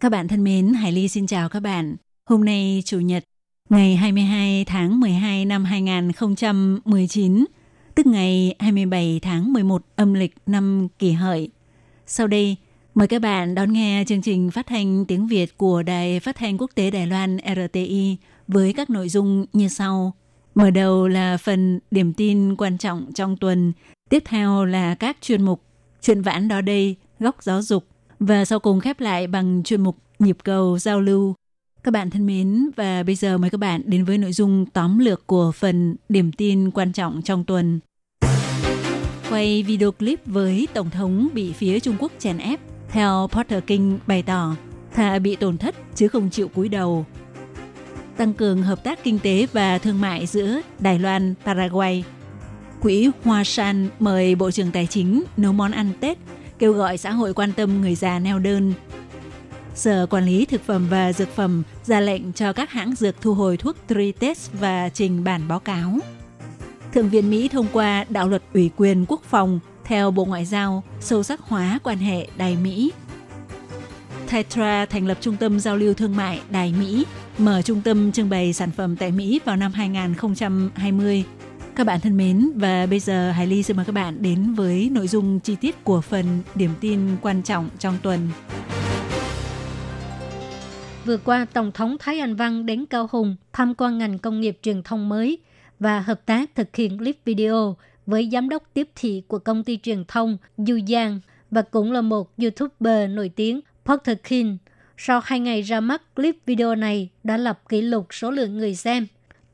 Các bạn thân mến, Hải Ly xin chào các bạn. Hôm nay Chủ nhật, ngày 22 tháng 12 năm 2019, tức ngày 27 tháng 11 âm lịch năm kỷ hợi. Sau đây, mời các bạn đón nghe chương trình phát thanh tiếng Việt của Đài Phát thanh Quốc tế Đài Loan RTI với các nội dung như sau. Mở đầu là phần điểm tin quan trọng trong tuần, tiếp theo là các chuyên mục Chuyện vãn đó đây, góc giáo dục, và sau cùng khép lại bằng chuyên mục nhịp cầu giao lưu. Các bạn thân mến, và bây giờ mời các bạn đến với nội dung tóm lược của phần điểm tin quan trọng trong tuần. Quay video clip với Tổng thống bị phía Trung Quốc chèn ép, theo Porter King bày tỏ, thà bị tổn thất chứ không chịu cúi đầu. Tăng cường hợp tác kinh tế và thương mại giữa Đài Loan, Paraguay. Quỹ Hoa San mời Bộ trưởng Tài chính nấu món ăn Tết kêu gọi xã hội quan tâm người già neo đơn. Sở Quản lý Thực phẩm và Dược phẩm ra lệnh cho các hãng dược thu hồi thuốc Tritest và trình bản báo cáo. Thượng viện Mỹ thông qua đạo luật ủy quyền quốc phòng theo Bộ Ngoại giao sâu sắc hóa quan hệ Đài Mỹ. Tetra thành lập trung tâm giao lưu thương mại Đài Mỹ, mở trung tâm trưng bày sản phẩm tại Mỹ vào năm 2020. Các bạn thân mến, và bây giờ Hải Ly xin mời các bạn đến với nội dung chi tiết của phần điểm tin quan trọng trong tuần. Vừa qua, Tổng thống Thái Anh Văn đến Cao Hùng tham quan ngành công nghiệp truyền thông mới và hợp tác thực hiện clip video với giám đốc tiếp thị của công ty truyền thông Du Giang và cũng là một YouTuber nổi tiếng Porter King. Sau hai ngày ra mắt, clip video này đã lập kỷ lục số lượng người xem.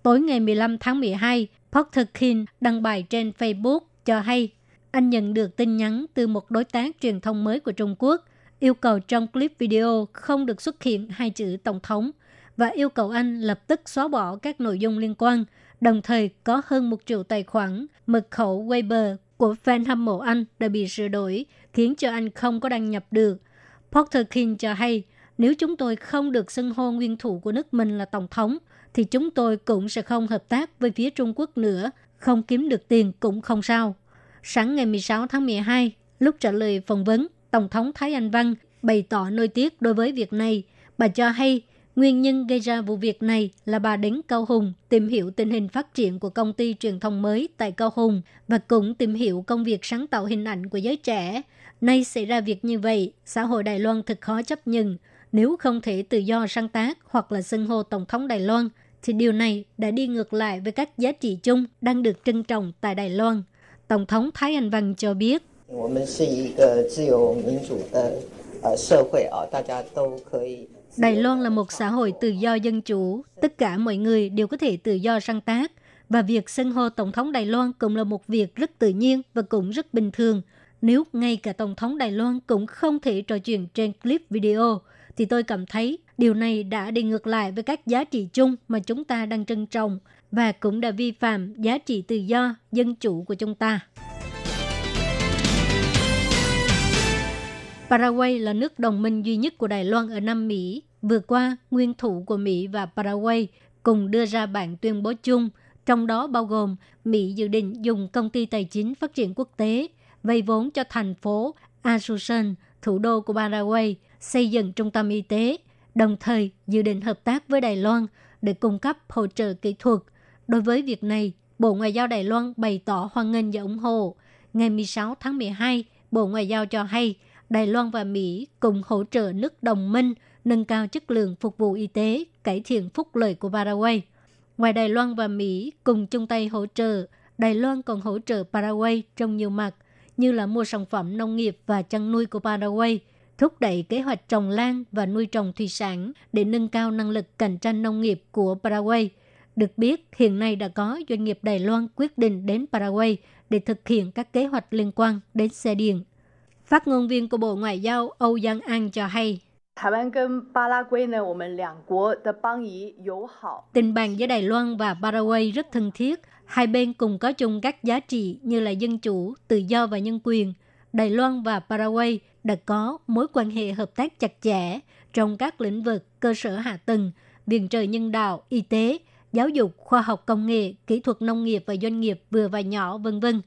Tối ngày 15 tháng 12, Porter King đăng bài trên Facebook cho hay anh nhận được tin nhắn từ một đối tác truyền thông mới của Trung Quốc yêu cầu trong clip video không được xuất hiện hai chữ Tổng thống và yêu cầu anh lập tức xóa bỏ các nội dung liên quan, đồng thời có hơn một triệu tài khoản mật khẩu Weibo của fan hâm mộ anh đã bị sửa đổi, khiến cho anh không có đăng nhập được. Porter King cho hay, nếu chúng tôi không được xưng hô nguyên thủ của nước mình là Tổng thống, thì chúng tôi cũng sẽ không hợp tác với phía Trung Quốc nữa, không kiếm được tiền cũng không sao. Sáng ngày 16 tháng 12, lúc trả lời phỏng vấn, Tổng thống Thái Anh Văn bày tỏ nỗi tiếc đối với việc này. Bà cho hay nguyên nhân gây ra vụ việc này là bà đến Cao Hùng tìm hiểu tình hình phát triển của công ty truyền thông mới tại Cao Hùng và cũng tìm hiểu công việc sáng tạo hình ảnh của giới trẻ. Nay xảy ra việc như vậy, xã hội Đài Loan thật khó chấp nhận. Nếu không thể tự do sáng tác hoặc là xưng hô Tổng thống Đài Loan, thì điều này đã đi ngược lại với các giá trị chung đang được trân trọng tại Đài Loan. Tổng thống Thái Anh Văn cho biết. Đài Loan là một xã hội tự do dân chủ, tất cả mọi người đều có thể tự do sáng tác và việc xưng hô tổng thống Đài Loan cũng là một việc rất tự nhiên và cũng rất bình thường. Nếu ngay cả tổng thống Đài Loan cũng không thể trò chuyện trên clip video, thì tôi cảm thấy điều này đã đi ngược lại với các giá trị chung mà chúng ta đang trân trọng và cũng đã vi phạm giá trị tự do, dân chủ của chúng ta. Paraguay là nước đồng minh duy nhất của Đài Loan ở Nam Mỹ. Vừa qua, nguyên thủ của Mỹ và Paraguay cùng đưa ra bản tuyên bố chung, trong đó bao gồm Mỹ dự định dùng công ty tài chính phát triển quốc tế vay vốn cho thành phố Asunción, thủ đô của Paraguay, xây dựng trung tâm y tế, đồng thời dự định hợp tác với Đài Loan để cung cấp hỗ trợ kỹ thuật. Đối với việc này, Bộ Ngoại giao Đài Loan bày tỏ hoan nghênh và ủng hộ. Ngày 16 tháng 12, Bộ Ngoại giao cho hay Đài Loan và Mỹ cùng hỗ trợ nước đồng minh nâng cao chất lượng phục vụ y tế, cải thiện phúc lợi của Paraguay. Ngoài Đài Loan và Mỹ cùng chung tay hỗ trợ, Đài Loan còn hỗ trợ Paraguay trong nhiều mặt, như là mua sản phẩm nông nghiệp và chăn nuôi của Paraguay, thúc đẩy kế hoạch trồng lan và nuôi trồng thủy sản để nâng cao năng lực cạnh tranh nông nghiệp của Paraguay. Được biết, hiện nay đã có doanh nghiệp Đài Loan quyết định đến Paraguay để thực hiện các kế hoạch liên quan đến xe điện. Phát ngôn viên của Bộ Ngoại giao Âu Giang An cho hay, Tình bạn giữa Đài Loan và Paraguay rất thân thiết, Hai bên cùng có chung các giá trị như là dân chủ, tự do và nhân quyền. Đài Loan và Paraguay đã có mối quan hệ hợp tác chặt chẽ trong các lĩnh vực cơ sở hạ tầng, viện trợ nhân đạo, y tế, giáo dục, khoa học công nghệ, kỹ thuật nông nghiệp và doanh nghiệp vừa và nhỏ, vân vân.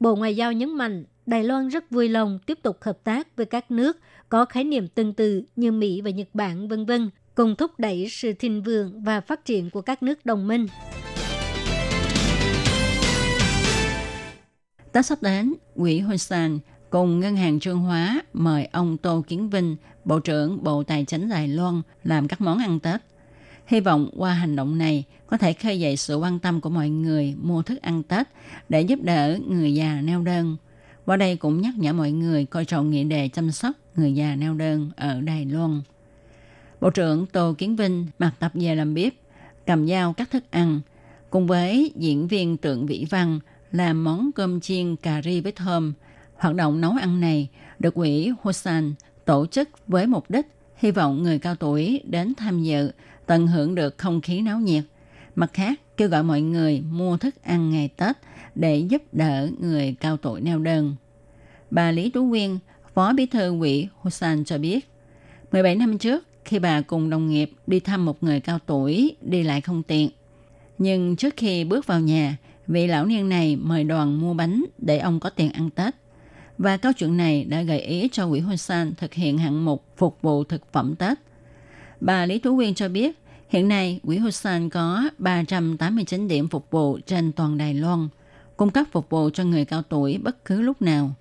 Bộ Ngoại giao nhấn mạnh Đài Loan rất vui lòng tiếp tục hợp tác với các nước có khái niệm tương tự như Mỹ và Nhật Bản, vân vân, cùng thúc đẩy sự thịnh vượng và phát triển của các nước đồng minh. Tết sắp đến, Quỹ Hun San cùng Ngân hàng Trương Hóa mời ông Tô Kiến Vinh, Bộ trưởng Bộ Tài chính Đài Loan làm các món ăn Tết. Hy vọng qua hành động này có thể khơi dậy sự quan tâm của mọi người mua thức ăn Tết để giúp đỡ người già neo đơn. Qua đây cũng nhắc nhở mọi người coi trọng nghị đề chăm sóc người già neo đơn ở Đài Loan. Bộ trưởng Tô Kiến Vinh mặc tập về làm bếp, cầm dao cắt thức ăn, cùng với diễn viên Tượng Vĩ Văn làm món cơm chiên cà ri với thơm. Hoạt động nấu ăn này được quỹ Hosan tổ chức với mục đích hy vọng người cao tuổi đến tham dự tận hưởng được không khí náo nhiệt. Mặt khác, kêu gọi mọi người mua thức ăn ngày Tết để giúp đỡ người cao tuổi neo đơn. Bà Lý Tú Quyên, Phó Bí thư quỹ Hosan cho biết, 17 năm trước, khi bà cùng đồng nghiệp đi thăm một người cao tuổi đi lại không tiện. Nhưng trước khi bước vào nhà, vị lão niên này mời đoàn mua bánh để ông có tiền ăn Tết. Và câu chuyện này đã gợi ý cho quỹ Hun San thực hiện hạng mục phục vụ thực phẩm Tết. Bà Lý Thú Quyên cho biết, hiện nay quỹ Hun San có 389 điểm phục vụ trên toàn Đài Loan, cung cấp phục vụ cho người cao tuổi bất cứ lúc nào.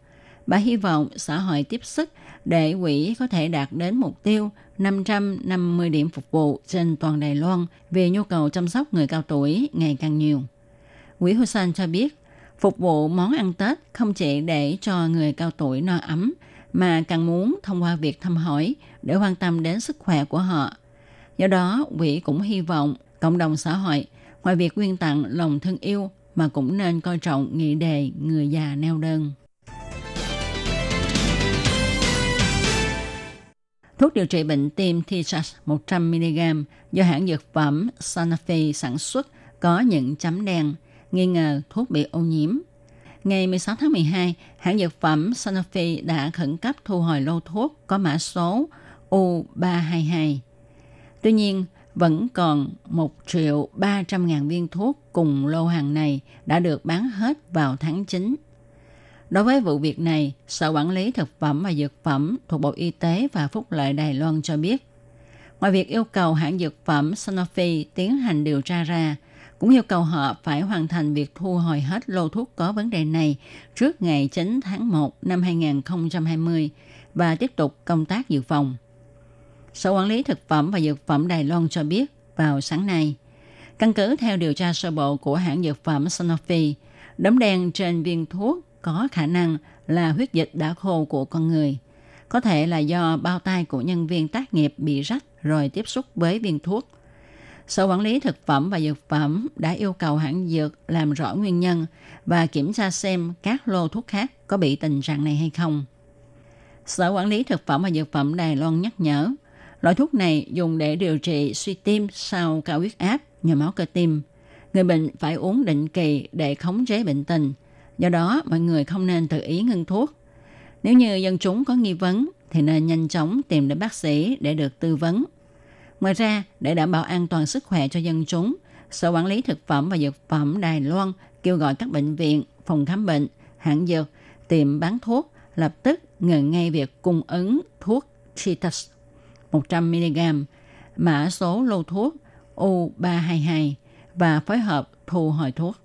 Bà hy vọng xã hội tiếp sức để quỹ có thể đạt đến mục tiêu 550 điểm phục vụ trên toàn Đài Loan vì nhu cầu chăm sóc người cao tuổi ngày càng nhiều. Quỹ Hosan cho biết, phục vụ món ăn Tết không chỉ để cho người cao tuổi no ấm, mà càng muốn thông qua việc thăm hỏi để quan tâm đến sức khỏe của họ. Do đó, quỹ cũng hy vọng cộng đồng xã hội, ngoài việc quyên tặng lòng thương yêu, mà cũng nên coi trọng nghị đề người già neo đơn. Thuốc điều trị bệnh tim T-Charge 100mg do hãng dược phẩm Sanofi sản xuất có những chấm đen, nghi ngờ thuốc bị ô nhiễm. Ngày 16 tháng 12, hãng dược phẩm Sanofi đã khẩn cấp thu hồi lô thuốc có mã số U322. Tuy nhiên, vẫn còn 1 triệu 300 ngàn viên thuốc cùng lô hàng này đã được bán hết vào tháng 9 Đối với vụ việc này, Sở Quản lý Thực phẩm và Dược phẩm thuộc Bộ Y tế và Phúc lợi Đài Loan cho biết, ngoài việc yêu cầu hãng dược phẩm Sanofi tiến hành điều tra ra, cũng yêu cầu họ phải hoàn thành việc thu hồi hết lô thuốc có vấn đề này trước ngày 9 tháng 1 năm 2020 và tiếp tục công tác dự phòng. Sở Quản lý Thực phẩm và Dược phẩm Đài Loan cho biết vào sáng nay, căn cứ theo điều tra sơ bộ của hãng dược phẩm Sanofi, đốm đen trên viên thuốc có khả năng là huyết dịch đã khô của con người. Có thể là do bao tay của nhân viên tác nghiệp bị rách rồi tiếp xúc với viên thuốc. Sở Quản lý Thực phẩm và Dược phẩm đã yêu cầu hãng dược làm rõ nguyên nhân và kiểm tra xem các lô thuốc khác có bị tình trạng này hay không. Sở Quản lý Thực phẩm và Dược phẩm Đài Loan nhắc nhở, loại thuốc này dùng để điều trị suy tim sau cao huyết áp, nhồi máu cơ tim. Người bệnh phải uống định kỳ để khống chế bệnh tình – Do đó, mọi người không nên tự ý ngưng thuốc. Nếu như dân chúng có nghi vấn, thì nên nhanh chóng tìm đến bác sĩ để được tư vấn. Ngoài ra, để đảm bảo an toàn sức khỏe cho dân chúng, Sở Quản lý Thực phẩm và Dược phẩm Đài Loan kêu gọi các bệnh viện, phòng khám bệnh, hãng dược, tiệm bán thuốc lập tức ngừng ngay việc cung ứng thuốc Cheetos 100mg, mã số lô thuốc U322 và phối hợp thu hồi thuốc.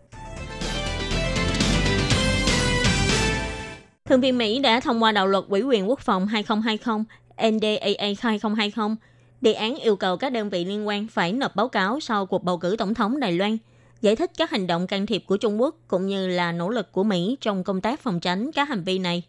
Thượng viện Mỹ đã thông qua đạo luật ủy quyền quốc phòng 2020 NDAA 2020. Đề án yêu cầu các đơn vị liên quan phải nộp báo cáo sau cuộc bầu cử tổng thống Đài Loan, giải thích các hành động can thiệp của Trung Quốc cũng như là nỗ lực của Mỹ trong công tác phòng tránh các hành vi này.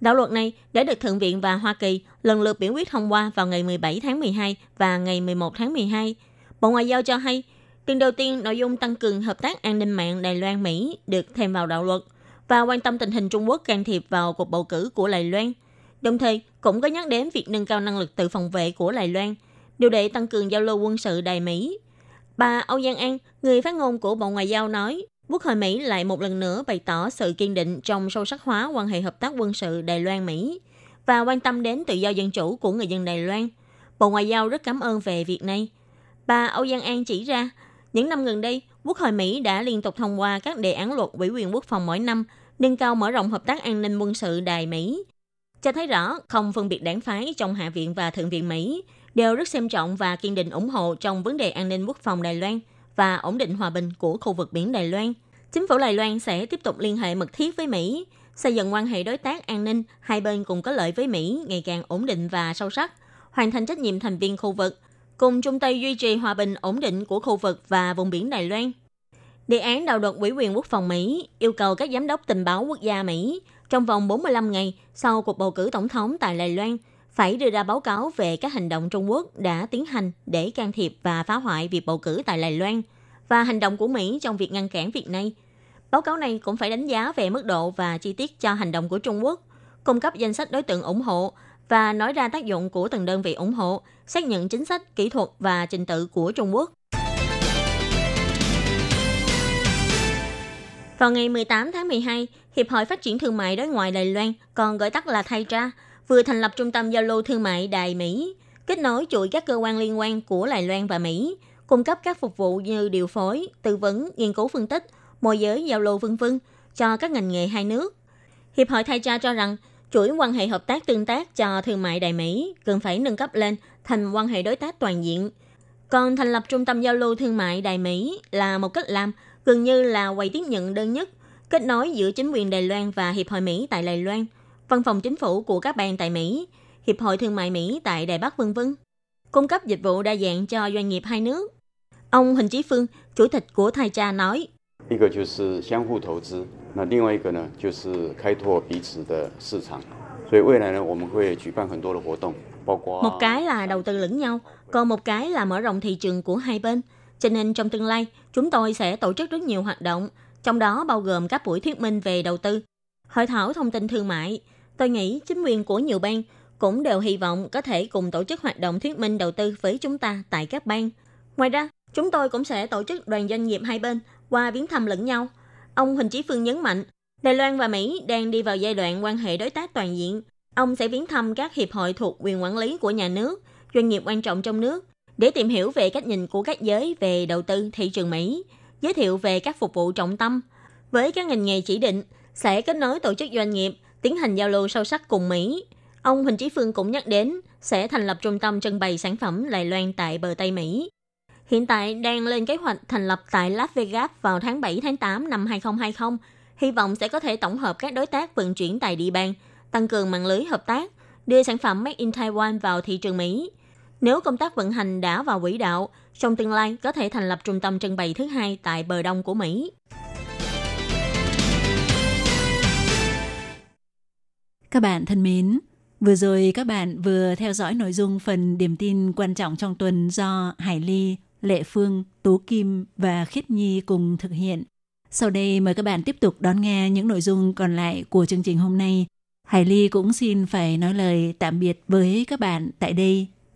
Đạo luật này đã được Thượng viện và Hoa Kỳ lần lượt biểu quyết thông qua vào ngày 17 tháng 12 và ngày 11 tháng 12. Bộ Ngoại giao cho hay, lần đầu tiên nội dung tăng cường hợp tác an ninh mạng Đài Loan-Mỹ được thêm vào đạo luật và quan tâm tình hình Trung Quốc can thiệp vào cuộc bầu cử của Đài Loan. Đồng thời, cũng có nhắc đến việc nâng cao năng lực tự phòng vệ của Đài Loan, điều để tăng cường giao lưu quân sự Đài Mỹ. Bà Âu Giang An, người phát ngôn của Bộ Ngoại giao nói, Quốc hội Mỹ lại một lần nữa bày tỏ sự kiên định trong sâu sắc hóa quan hệ hợp tác quân sự Đài Loan-Mỹ và quan tâm đến tự do dân chủ của người dân Đài Loan. Bộ Ngoại giao rất cảm ơn về việc này. Bà Âu Giang An chỉ ra, những năm gần đây, Quốc hội Mỹ đã liên tục thông qua các đề án luật ủy quyền quốc phòng mỗi năm, nâng cao mở rộng hợp tác an ninh quân sự Đài Mỹ. Cho thấy rõ, không phân biệt đảng phái trong Hạ viện và Thượng viện Mỹ đều rất xem trọng và kiên định ủng hộ trong vấn đề an ninh quốc phòng Đài Loan và ổn định hòa bình của khu vực biển Đài Loan. Chính phủ Đài Loan sẽ tiếp tục liên hệ mật thiết với Mỹ, xây dựng quan hệ đối tác an ninh hai bên cùng có lợi với Mỹ ngày càng ổn định và sâu sắc, hoàn thành trách nhiệm thành viên khu vực, cùng chung tay duy trì hòa bình ổn định của khu vực và vùng biển Đài Loan. Đề án đạo luật ủy quyền quốc phòng Mỹ yêu cầu các giám đốc tình báo quốc gia Mỹ trong vòng 45 ngày sau cuộc bầu cử tổng thống tại Đài Loan phải đưa ra báo cáo về các hành động Trung Quốc đã tiến hành để can thiệp và phá hoại việc bầu cử tại Đài Loan và hành động của Mỹ trong việc ngăn cản việc này. Báo cáo này cũng phải đánh giá về mức độ và chi tiết cho hành động của Trung Quốc, cung cấp danh sách đối tượng ủng hộ và nói ra tác dụng của từng đơn vị ủng hộ, xác nhận chính sách, kỹ thuật và trình tự của Trung Quốc. Vào ngày 18 tháng 12, Hiệp hội Phát triển Thương mại Đối ngoại Đài Loan, còn gọi tắt là Thay Tra vừa thành lập Trung tâm Giao lưu Thương mại Đài Mỹ, kết nối chuỗi các cơ quan liên quan của Đài Loan và Mỹ, cung cấp các phục vụ như điều phối, tư vấn, nghiên cứu phân tích, môi giới giao lưu vân vân cho các ngành nghề hai nước. Hiệp hội Thay Tra cho rằng chuỗi quan hệ hợp tác tương tác cho thương mại Đài Mỹ cần phải nâng cấp lên thành quan hệ đối tác toàn diện. Còn thành lập trung tâm giao lưu thương mại Đài Mỹ là một cách làm gần như là quầy tiếp nhận đơn nhất, kết nối giữa chính quyền Đài Loan và Hiệp hội Mỹ tại Đài Loan, văn phòng chính phủ của các bang tại Mỹ, Hiệp hội Thương mại Mỹ tại Đài Bắc vân vân. Cung cấp dịch vụ đa dạng cho doanh nghiệp hai nước. Ông Huỳnh Chí Phương, chủ tịch của Thai Cha nói, một cái là đầu tư lẫn nhau, còn một cái là mở rộng thị trường của hai bên – cho nên trong tương lai, chúng tôi sẽ tổ chức rất nhiều hoạt động, trong đó bao gồm các buổi thuyết minh về đầu tư, hội thảo thông tin thương mại. Tôi nghĩ chính quyền của nhiều bang cũng đều hy vọng có thể cùng tổ chức hoạt động thuyết minh đầu tư với chúng ta tại các bang. Ngoài ra, chúng tôi cũng sẽ tổ chức đoàn doanh nghiệp hai bên qua viếng thăm lẫn nhau. Ông Huỳnh Chí Phương nhấn mạnh, Đài Loan và Mỹ đang đi vào giai đoạn quan hệ đối tác toàn diện. Ông sẽ viếng thăm các hiệp hội thuộc quyền quản lý của nhà nước, doanh nghiệp quan trọng trong nước để tìm hiểu về cách nhìn của các giới về đầu tư thị trường Mỹ, giới thiệu về các phục vụ trọng tâm. Với các ngành nghề chỉ định, sẽ kết nối tổ chức doanh nghiệp, tiến hành giao lưu sâu sắc cùng Mỹ. Ông Huỳnh Chí Phương cũng nhắc đến sẽ thành lập trung tâm trưng bày sản phẩm Đài Loan tại bờ Tây Mỹ. Hiện tại đang lên kế hoạch thành lập tại Las Vegas vào tháng 7 tháng 8 năm 2020, hy vọng sẽ có thể tổng hợp các đối tác vận chuyển tại địa bàn, tăng cường mạng lưới hợp tác, đưa sản phẩm Made in Taiwan vào thị trường Mỹ. Nếu công tác vận hành đã vào quỹ đạo, trong tương lai có thể thành lập trung tâm trưng bày thứ hai tại bờ đông của Mỹ. Các bạn thân mến, vừa rồi các bạn vừa theo dõi nội dung phần điểm tin quan trọng trong tuần do Hải Ly, Lệ Phương, Tú Kim và Khiết Nhi cùng thực hiện. Sau đây mời các bạn tiếp tục đón nghe những nội dung còn lại của chương trình hôm nay. Hải Ly cũng xin phải nói lời tạm biệt với các bạn tại đây.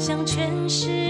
向全世界。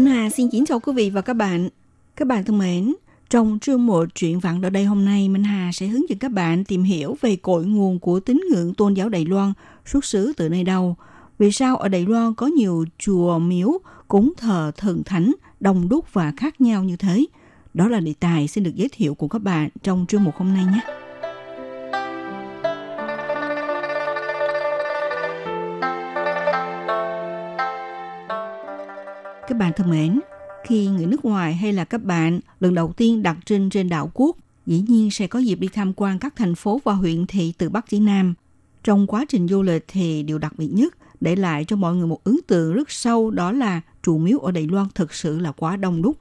Minh Hà xin kính chào quý vị và các bạn. Các bạn thân mến, trong chương một chuyện vặn ở đây hôm nay, Minh Hà sẽ hướng dẫn các bạn tìm hiểu về cội nguồn của tín ngưỡng tôn giáo Đài Loan xuất xứ từ nơi đâu. Vì sao ở Đài Loan có nhiều chùa miếu cúng thờ thần thánh đồng đúc và khác nhau như thế? Đó là đề tài xin được giới thiệu của các bạn trong chương mục hôm nay nhé. Các bạn thân mến, khi người nước ngoài hay là các bạn lần đầu tiên đặt chân trên đảo quốc, dĩ nhiên sẽ có dịp đi tham quan các thành phố và huyện thị từ Bắc chí Nam. Trong quá trình du lịch thì điều đặc biệt nhất để lại cho mọi người một ấn tượng rất sâu đó là chùa miếu ở Đài Loan thực sự là quá đông đúc.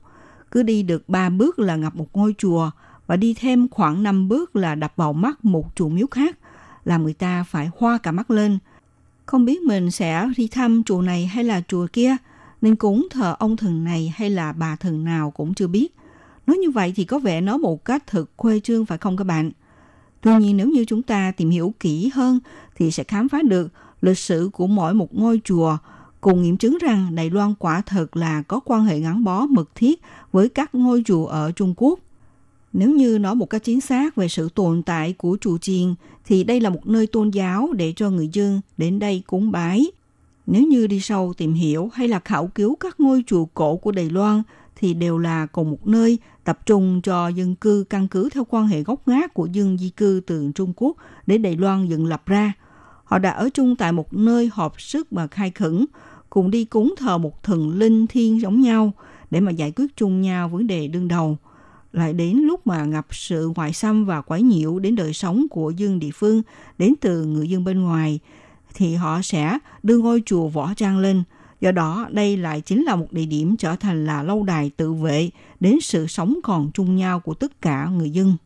Cứ đi được 3 bước là gặp một ngôi chùa và đi thêm khoảng 5 bước là đập vào mắt một chùa miếu khác, làm người ta phải hoa cả mắt lên. Không biết mình sẽ đi thăm chùa này hay là chùa kia – nên cúng thờ ông thần này hay là bà thần nào cũng chưa biết. Nói như vậy thì có vẻ nó một cách thực khuê trương phải không các bạn? Tuy nhiên nếu như chúng ta tìm hiểu kỹ hơn thì sẽ khám phá được lịch sử của mỗi một ngôi chùa cùng nghiệm chứng rằng Đài Loan quả thật là có quan hệ gắn bó mật thiết với các ngôi chùa ở Trung Quốc. Nếu như nói một cách chính xác về sự tồn tại của chùa chiền thì đây là một nơi tôn giáo để cho người dân đến đây cúng bái, nếu như đi sâu tìm hiểu hay là khảo cứu các ngôi chùa cổ của Đài Loan thì đều là cùng một nơi tập trung cho dân cư căn cứ theo quan hệ gốc gác của dân di cư từ Trung Quốc để Đài Loan dựng lập ra. Họ đã ở chung tại một nơi họp sức và khai khẩn, cùng đi cúng thờ một thần linh thiên giống nhau để mà giải quyết chung nhau vấn đề đương đầu. Lại đến lúc mà gặp sự ngoại xâm và quái nhiễu đến đời sống của dân địa phương đến từ người dân bên ngoài – thì họ sẽ đưa ngôi chùa võ trang lên. Do đó, đây lại chính là một địa điểm trở thành là lâu đài tự vệ đến sự sống còn chung nhau của tất cả người dân.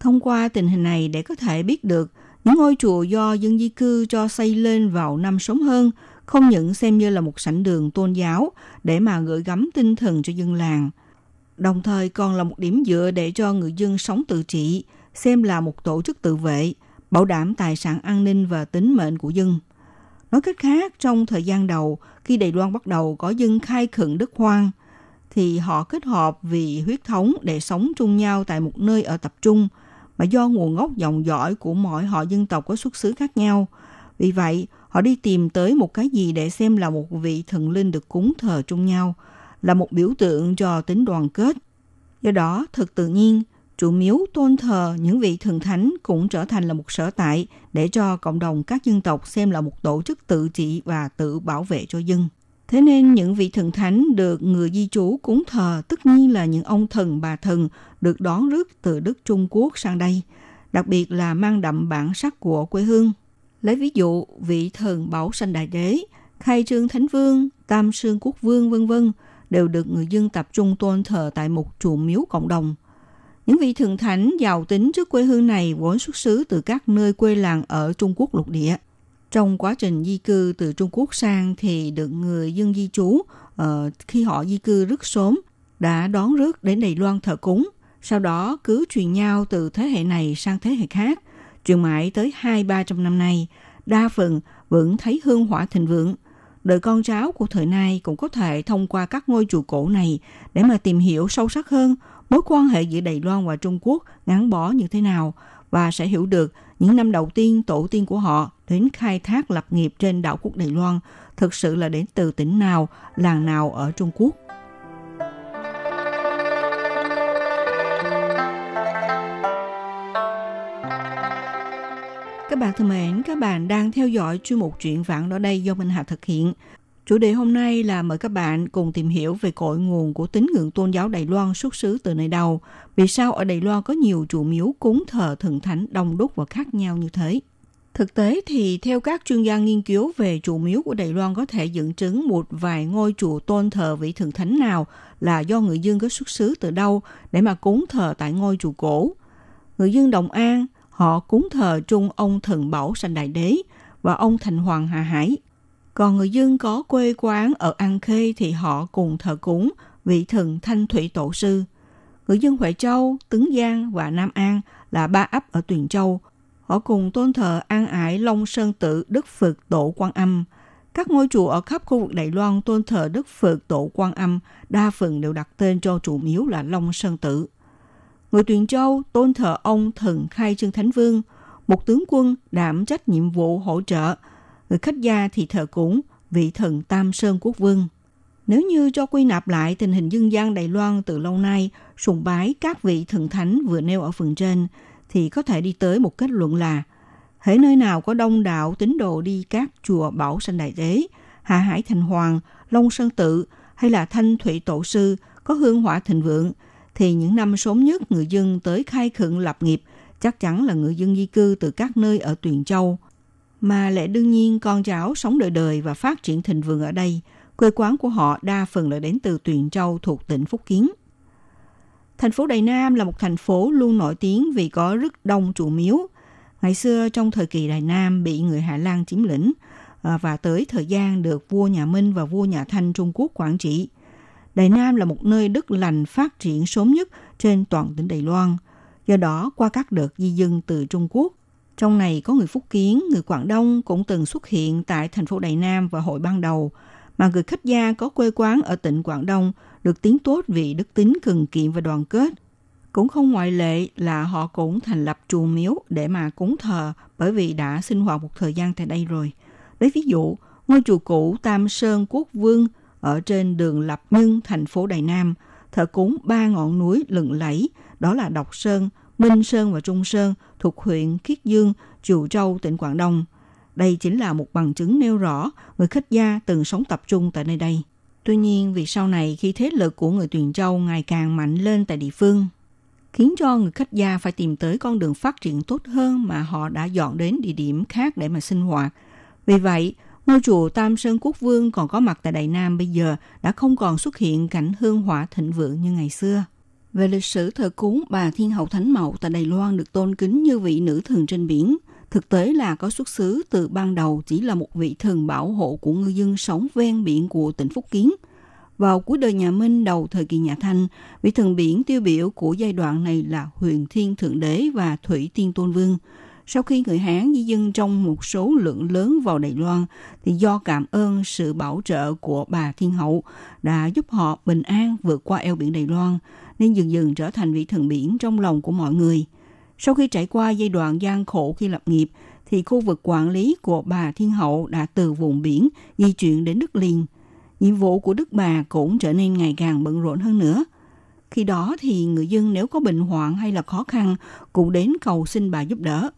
Thông qua tình hình này để có thể biết được những ngôi chùa do dân di cư cho xây lên vào năm sớm hơn không những xem như là một sảnh đường tôn giáo để mà gửi gắm tinh thần cho dân làng, đồng thời còn là một điểm dựa để cho người dân sống tự trị, xem là một tổ chức tự vệ – bảo đảm tài sản an ninh và tính mệnh của dân. Nói cách khác, trong thời gian đầu, khi Đài Loan bắt đầu có dân khai khẩn đất hoang, thì họ kết hợp vì huyết thống để sống chung nhau tại một nơi ở tập trung, mà do nguồn gốc dòng dõi của mọi họ dân tộc có xuất xứ khác nhau. Vì vậy, họ đi tìm tới một cái gì để xem là một vị thần linh được cúng thờ chung nhau, là một biểu tượng cho tính đoàn kết. Do đó, thật tự nhiên, trụ miếu tôn thờ những vị thần thánh cũng trở thành là một sở tại để cho cộng đồng các dân tộc xem là một tổ chức tự trị và tự bảo vệ cho dân. Thế nên những vị thần thánh được người di trú cúng thờ tất nhiên là những ông thần bà thần được đón rước từ đất Trung Quốc sang đây, đặc biệt là mang đậm bản sắc của quê hương. Lấy ví dụ vị thần Bảo Sanh Đại Đế, Khai Trương Thánh Vương, Tam Sương Quốc Vương vân vân đều được người dân tập trung tôn thờ tại một chùa miếu cộng đồng – những vị thượng thánh giàu tính trước quê hương này vốn xuất xứ từ các nơi quê làng ở Trung Quốc lục địa. Trong quá trình di cư từ Trung Quốc sang thì được người dân di trú uh, khi họ di cư rất sớm đã đón rước đến Đài Loan thờ cúng. Sau đó cứ truyền nhau từ thế hệ này sang thế hệ khác, truyền mãi tới hai ba trăm năm nay, đa phần vẫn thấy hương hỏa thịnh vượng. Đời con cháu của thời nay cũng có thể thông qua các ngôi chùa cổ này để mà tìm hiểu sâu sắc hơn mối quan hệ giữa Đài Loan và Trung Quốc gắn bó như thế nào và sẽ hiểu được những năm đầu tiên tổ tiên của họ đến khai thác lập nghiệp trên đảo quốc Đài Loan thực sự là đến từ tỉnh nào, làng nào ở Trung Quốc. Các bạn thân mến, các bạn đang theo dõi chuyên mục chuyện vãng đó đây do Minh Hà thực hiện. Chủ đề hôm nay là mời các bạn cùng tìm hiểu về cội nguồn của tín ngưỡng tôn giáo Đài Loan xuất xứ từ nơi đâu. Vì sao ở Đài Loan có nhiều chùa miếu cúng thờ thần thánh đông đúc và khác nhau như thế? Thực tế thì theo các chuyên gia nghiên cứu về chùa miếu của Đài Loan có thể dẫn chứng một vài ngôi chùa tôn thờ vị thần thánh nào là do người dân có xuất xứ từ đâu để mà cúng thờ tại ngôi chùa cổ. Người dân Đồng An, họ cúng thờ chung ông thần Bảo Sanh Đại Đế và ông Thành Hoàng Hà Hải. Còn người dân có quê quán ở An Khê thì họ cùng thờ cúng vị thần Thanh Thủy Tổ Sư. Người dân Huệ Châu, Tấn Giang và Nam An là ba ấp ở Tuyền Châu. Họ cùng tôn thờ An Ải Long Sơn Tự Đức Phật Tổ Quan Âm. Các ngôi chùa ở khắp khu vực Đài Loan tôn thờ Đức Phật Tổ Quan Âm đa phần đều đặt tên cho trụ miếu là Long Sơn Tự. Người Tuyền Châu tôn thờ ông thần Khai Trương Thánh Vương, một tướng quân đảm trách nhiệm vụ hỗ trợ. Người khách gia thì thờ cúng vị thần Tam Sơn Quốc Vương. Nếu như cho quy nạp lại tình hình dân gian Đài Loan từ lâu nay, sùng bái các vị thần thánh vừa nêu ở phần trên, thì có thể đi tới một kết luận là hễ nơi nào có đông đạo tín đồ đi các chùa Bảo Sanh Đại Đế, Hạ Hải Thành Hoàng, Long Sơn Tự hay là Thanh Thủy Tổ Sư có hương hỏa thịnh vượng, thì những năm sớm nhất người dân tới khai khẩn lập nghiệp chắc chắn là người dân di cư từ các nơi ở Tuyền Châu. Mà lẽ đương nhiên con cháu sống đời đời và phát triển thịnh vượng ở đây, quê quán của họ đa phần là đến từ Tuyền Châu thuộc tỉnh Phúc Kiến. Thành phố Đài Nam là một thành phố luôn nổi tiếng vì có rất đông chùa miếu. Ngày xưa trong thời kỳ Đài Nam bị người Hà Lan chiếm lĩnh à, và tới thời gian được vua nhà Minh và vua nhà Thanh Trung Quốc quản trị. Đài Nam là một nơi đất lành phát triển sớm nhất trên toàn tỉnh Đài Loan. Do đó, qua các đợt di dân từ Trung Quốc, trong này có người Phúc Kiến, người Quảng Đông cũng từng xuất hiện tại thành phố Đài Nam vào hội ban đầu, mà người khách gia có quê quán ở tỉnh Quảng Đông được tiếng tốt vì đức tính cần kiệm và đoàn kết. Cũng không ngoại lệ là họ cũng thành lập chùa miếu để mà cúng thờ bởi vì đã sinh hoạt một thời gian tại đây rồi. Lấy ví dụ, ngôi chùa cũ Tam Sơn Quốc Vương ở trên đường Lập Nhân, thành phố Đài Nam, thờ cúng ba ngọn núi lừng lẫy, đó là Độc Sơn, Minh Sơn và Trung Sơn thuộc huyện Khiết Dương, Chùa Châu, tỉnh Quảng Đông. Đây chính là một bằng chứng nêu rõ người khách gia từng sống tập trung tại nơi đây. Tuy nhiên, vì sau này khi thế lực của người Tuyền Châu ngày càng mạnh lên tại địa phương, khiến cho người khách gia phải tìm tới con đường phát triển tốt hơn mà họ đã dọn đến địa điểm khác để mà sinh hoạt. Vì vậy, ngôi chùa Tam Sơn Quốc Vương còn có mặt tại Đại Nam bây giờ đã không còn xuất hiện cảnh hương hỏa thịnh vượng như ngày xưa. Về lịch sử thờ cúng bà Thiên Hậu Thánh Mậu tại Đài Loan được tôn kính như vị nữ thần trên biển, thực tế là có xuất xứ từ ban đầu chỉ là một vị thần bảo hộ của ngư dân sống ven biển của tỉnh Phúc Kiến. Vào cuối đời nhà Minh đầu thời kỳ nhà Thanh, vị thần biển tiêu biểu của giai đoạn này là Huyền Thiên Thượng Đế và Thủy Tiên Tôn Vương. Sau khi người Hán di dân trong một số lượng lớn vào Đài Loan, thì do cảm ơn sự bảo trợ của bà Thiên Hậu đã giúp họ bình an vượt qua eo biển Đài Loan, nên dần dần trở thành vị thần biển trong lòng của mọi người – sau khi trải qua giai đoạn gian khổ khi lập nghiệp, thì khu vực quản lý của bà Thiên Hậu đã từ vùng biển di chuyển đến đất liền. Nhiệm vụ của Đức bà cũng trở nên ngày càng bận rộn hơn nữa. Khi đó thì người dân nếu có bệnh hoạn hay là khó khăn cũng đến cầu xin bà giúp đỡ.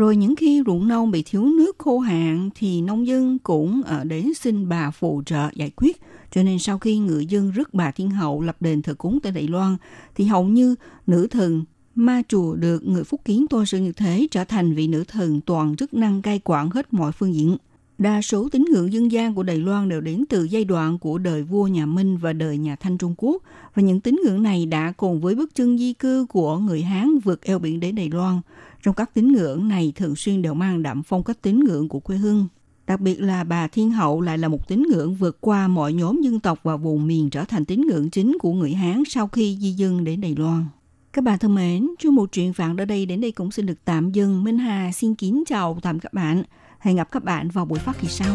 Rồi những khi ruộng nông bị thiếu nước khô hạn thì nông dân cũng ở đến xin bà phụ trợ giải quyết. Cho nên sau khi người dân rước bà Thiên Hậu lập đền thờ cúng tại Đài Loan thì hầu như nữ thần ma chùa được người Phúc Kiến tôn sư như thế trở thành vị nữ thần toàn chức năng cai quản hết mọi phương diện. Đa số tín ngưỡng dân gian của Đài Loan đều đến từ giai đoạn của đời vua nhà Minh và đời nhà Thanh Trung Quốc, và những tín ngưỡng này đã cùng với bước chân di cư của người Hán vượt eo biển đến Đài Loan. Trong các tín ngưỡng này thường xuyên đều mang đậm phong cách tín ngưỡng của quê hương. Đặc biệt là bà Thiên Hậu lại là một tín ngưỡng vượt qua mọi nhóm dân tộc và vùng miền trở thành tín ngưỡng chính của người Hán sau khi di dân đến Đài Loan. Các bạn thân mến, chương một truyện vạn ở đây đến đây cũng xin được tạm dừng. Minh Hà xin kính chào tạm các bạn. Hẹn gặp các bạn vào buổi phát kỳ sau.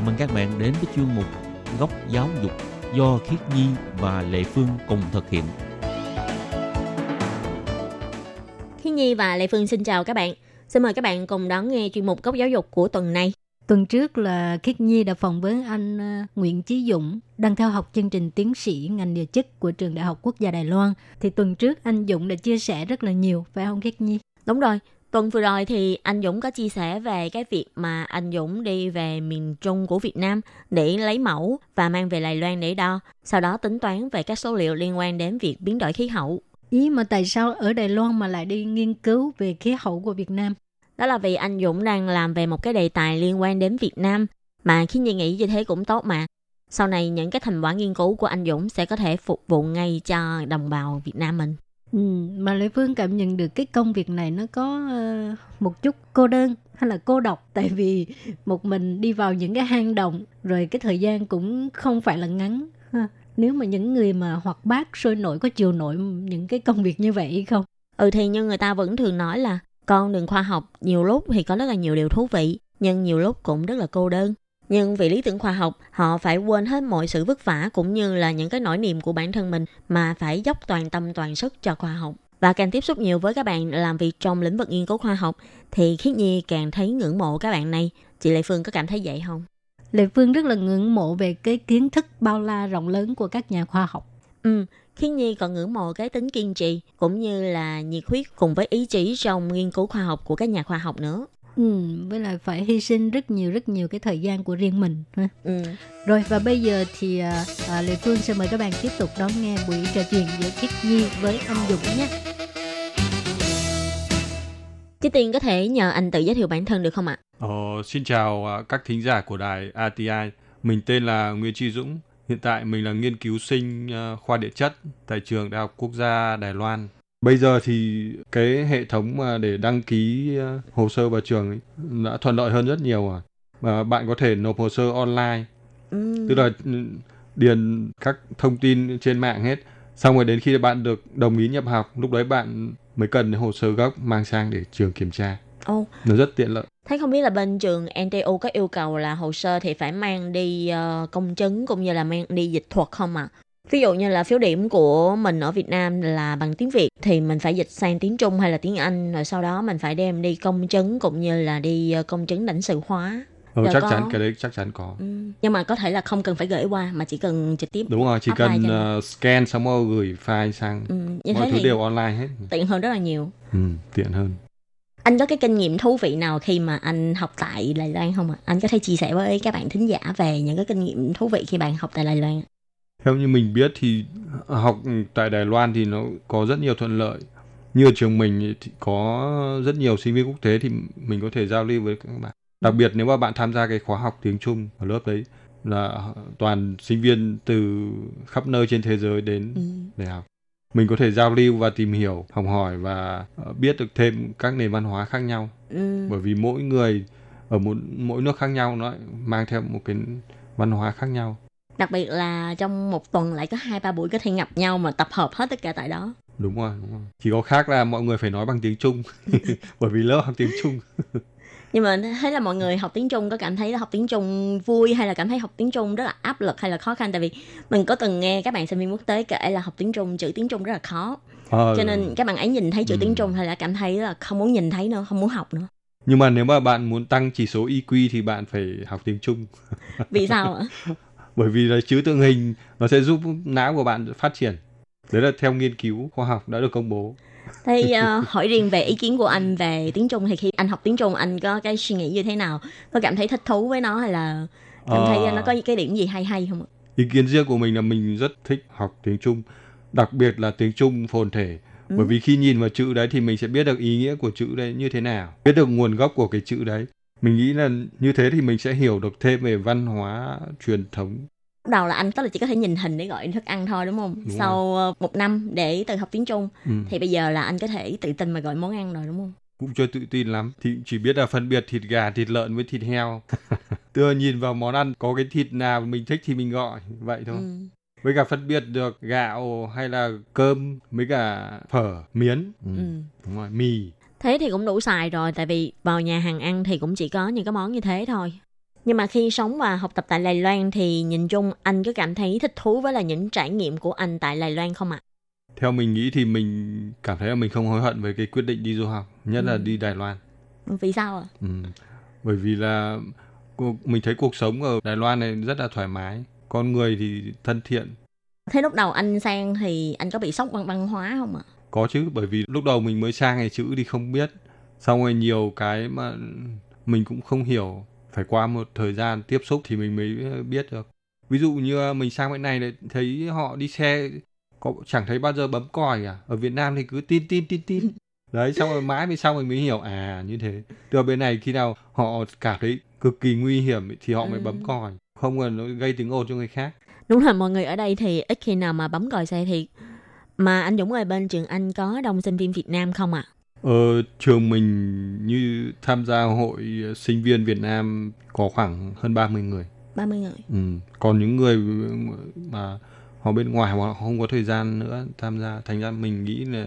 Chào mừng các bạn đến với chuyên mục Góc giáo dục do Khiết Nhi và Lệ Phương cùng thực hiện. Khiết Nhi và Lệ Phương xin chào các bạn. Xin mời các bạn cùng đón nghe chuyên mục Góc giáo dục của tuần này. Tuần trước là Khiết Nhi đã phỏng vấn anh ờ, Nguyễn Chí Dũng đang theo học chương trình tiến sĩ ngành địa chất của trường Đại học Quốc gia Đài Loan. Thì tuần trước anh Dũng đã chia sẻ rất là nhiều, phải không Khiết Nhi? Đúng rồi, tuần vừa rồi thì anh Dũng có chia sẻ về cái việc mà anh Dũng đi về miền Trung của Việt Nam để lấy mẫu và mang về Đài Loan để đo, sau đó tính toán về các số liệu liên quan đến việc biến đổi khí hậu. Ý mà tại sao ở Đài Loan mà lại đi nghiên cứu về khí hậu của Việt Nam? Đó là vì anh Dũng đang làm về một cái đề tài liên quan đến Việt Nam mà khi Nhi nghĩ như thế cũng tốt mà. Sau này những cái thành quả nghiên cứu của anh Dũng sẽ có thể phục vụ ngay cho đồng bào Việt Nam mình. Ừ, mà Lê Phương cảm nhận được cái công việc này nó có uh, một chút cô đơn hay là cô độc. Tại vì một mình đi vào những cái hang động rồi cái thời gian cũng không phải là ngắn ha. nếu mà những người mà hoạt bát sôi nổi có chiều nổi những cái công việc như vậy không? Ừ thì như người ta vẫn thường nói là con đường khoa học nhiều lúc thì có rất là nhiều điều thú vị nhưng nhiều lúc cũng rất là cô đơn nhưng vì lý tưởng khoa học họ phải quên hết mọi sự vất vả cũng như là những cái nỗi niềm của bản thân mình mà phải dốc toàn tâm toàn sức cho khoa học. Và càng tiếp xúc nhiều với các bạn làm việc trong lĩnh vực nghiên cứu khoa học thì khiết nhi càng thấy ngưỡng mộ các bạn này. Chị lệ phương có cảm thấy vậy không? Lệ phương rất là ngưỡng mộ về cái kiến thức bao la rộng lớn của các nhà khoa học. Ừ khiết nhi còn ngưỡng mộ cái tính kiên trì cũng như là nhiệt huyết cùng với ý chí trong nghiên cứu khoa học của các nhà khoa học nữa Ừ, với lại phải hy sinh rất nhiều rất nhiều cái thời gian của riêng mình ha. ừ. Rồi và bây giờ thì à, à, Lê Phương sẽ mời các bạn tiếp tục đón nghe buổi trò chuyện giữa Khiết Nhi với anh Dũng nhé. Trước tiên có thể nhờ anh tự giới thiệu bản thân được không ạ? Ờ, xin chào à, các thính giả của đài RTI. Mình tên là Nguyễn Tri Dũng. Hiện tại mình là nghiên cứu sinh à, khoa địa chất tại trường Đại học Quốc gia Đài Loan. Bây giờ thì cái hệ thống mà để đăng ký ờ, hồ sơ vào trường ấy đã thuận lợi hơn rất nhiều rồi. Và bạn có thể nộp hồ sơ online. Ừ. Tức là ừ, điền các thông tin trên mạng hết. Xong rồi đến khi bạn được đồng ý nhập học, lúc đấy bạn mới cần hồ sơ gốc mang sang để trường kiểm tra. Ồ, Nó rất tiện lợi. thế không biết là bên trường NTU có yêu cầu là hồ sơ thì phải mang đi ờ, công chứng cũng như là mang đi dịch thuật không ạ? Ví dụ như là phiếu điểm của mình ở Việt Nam là bằng tiếng Việt thì mình phải dịch sang tiếng Trung hay là tiếng Anh rồi sau đó mình phải đem đi công chứng cũng như là đi ờ, công chứng lãnh sự hóa. Ừ, chắc có. chắn cái đấy chắc chắn có. Ừ. Nhưng mà có thể là không cần phải gửi qua mà chỉ cần trực tiếp Đúng rồi, chỉ cần ờ, scan xong rồi gửi file sang. ừ, như Mọi thế thứ thì đều online hết. tiện hơn rất là nhiều. Ừ, tiện hơn. Anh có cái kinh nghiệm thú vị nào khi mà anh học tại Đài Loan không ạ? Anh có thể chia sẻ với các bạn thính giả về những cái kinh nghiệm thú vị khi bạn học tại Đài Loan. Theo như mình biết thì học tại Đài Loan thì nó có rất nhiều thuận lợi. Như ở trường mình thì có rất nhiều sinh viên quốc tế thì mình có thể giao lưu với các bạn. Đặc biệt nếu mà bạn tham gia cái khóa học tiếng Trung ở lớp đấy là toàn sinh viên từ khắp nơi trên thế giới đến Ừ. để học. Mình có thể giao lưu và tìm hiểu, học hỏi và ờ, biết được thêm các nền văn hóa khác nhau. Ừ. Bởi vì mỗi người ở một mỗi nước khác nhau nó mang theo một cái văn hóa khác nhau. Đặc biệt là trong một tuần lại có hai ba buổi có thể gặp nhau mà tập hợp hết tất cả tại đó. đúng rồi, đúng rồi. chỉ có khác là mọi người phải nói bằng tiếng Trung bởi vì lớp học tiếng Trung Nhưng mà thấy là mọi người học tiếng Trung có cảm thấy là học tiếng Trung vui hay là cảm thấy học tiếng Trung rất là áp lực hay là khó khăn tại vì mình có từng nghe các bạn sinh viên quốc tế kể là học tiếng Trung chữ tiếng Trung rất là khó. Ờ, Cho nên các bạn ấy nhìn thấy chữ Ừ. tiếng Trung hay là cảm thấy là không muốn nhìn thấy nữa, không muốn học nữa. nhưng mà nếu mà bạn muốn tăng chỉ số EQ thì bạn phải học tiếng Trung Vì sao ạ? Bởi vì là chữ tượng hình nó sẽ giúp não của bạn phát triển đấy là theo nghiên cứu khoa học đã được công bố Thế ờ, hỏi riêng về ý kiến của anh về tiếng Trung thì khi anh học tiếng Trung anh có cái suy nghĩ như thế nào? Có cảm thấy thích thú với nó hay là cảm thấy Ờ. nó có cái điểm gì hay hay không ý kiến riêng của mình là mình rất thích học tiếng Trung đặc biệt là tiếng Trung phồn thể Ừ. Bởi vì khi nhìn vào chữ đấy thì mình sẽ biết được ý nghĩa của chữ đấy như thế nào, biết được nguồn gốc của cái chữ đấy. Mình nghĩ là như thế thì mình sẽ hiểu được thêm về văn hóa truyền thống lúc đầu là anh tức là chỉ có thể nhìn hình để gọi thức ăn thôi đúng không đúng sau rồi. Ờ, một năm để tự học tiếng trung ừ. thì bây giờ là anh có thể tự tin mà gọi món ăn rồi đúng không cũng chưa tự tin lắm thì chỉ biết là phân biệt thịt gà thịt lợn với thịt heo Tưa nhìn vào món ăn có cái thịt nào mình thích thì mình gọi vậy thôi ừ. với cả phân biệt được gạo hay là cơm với cả phở miến ừ. Ừ. đúng rồi mì thế thì cũng đủ xài rồi tại vì vào nhà hàng ăn thì cũng chỉ có những cái món như thế thôi nhưng mà khi sống và học tập tại Đài Loan thì nhìn chung anh có cảm thấy thích thú với là những trải nghiệm của anh tại Đài Loan không ạ? À? Theo mình nghĩ thì mình cảm thấy là mình không hối hận với cái quyết định đi du học, nhất ừ. là đi Đài Loan. Vì sao ạ? À? Ừ. Bởi vì là mình thấy cuộc sống ở Đài Loan này rất là thoải mái, con người thì thân thiện. Thế lúc đầu anh sang thì anh có bị sốc văn văn hóa không ạ? À? Có chứ, bởi vì lúc đầu mình mới sang này chữ thì không biết, xong rồi nhiều cái mà mình cũng không hiểu. Phải qua một thời gian tiếp xúc thì mình mới biết được. Ví dụ như mình sang bên này thấy họ đi xe có chẳng thấy bao giờ bấm còi à ở Việt Nam thì cứ tin tin tin tin. Đấy xong rồi mãi mới sau mình mới hiểu à như thế. Từ bên này khi nào họ cảm thấy cực kỳ nguy hiểm thì họ mới ừ. bấm còi. Không là nó gây tiếng ồn cho người khác. Đúng là mọi người ở đây thì ít khi nào mà bấm còi xe thì mà anh Dũng ơi bên trường anh có đông sinh viên Việt Nam không ạ à? Ờ, trường mình như tham gia hội sinh viên Việt Nam có khoảng hơn 30 người. 30 người. Ừ. Còn những người mà họ bên ngoài hoặc họ không có thời gian nữa tham gia, thành ra mình nghĩ là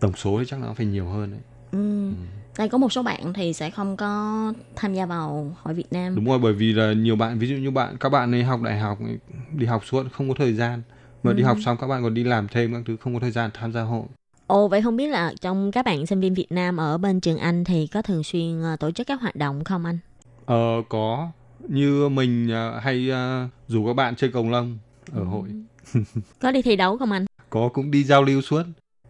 tổng số thì chắc nó phải nhiều hơn đấy. Ừ. ừ. Đây có một số bạn thì sẽ không có tham gia vào hội Việt Nam. Đúng rồi, bởi vì là nhiều bạn ví dụ như bạn các bạn ấy học đại học đi học suốt không có thời gian mà ừ. đi học xong các bạn còn đi làm thêm các thứ không có thời gian tham gia hội Ồ vậy không biết là trong các bạn sinh viên Việt Nam ở bên trường Anh thì có thường xuyên ờ, tổ chức các hoạt động không anh? Ờ có. Như mình uh, hay uh, rủ các bạn chơi cầu lông ở ừ. hội. có đi thi đấu không anh? Có cũng đi giao lưu suốt.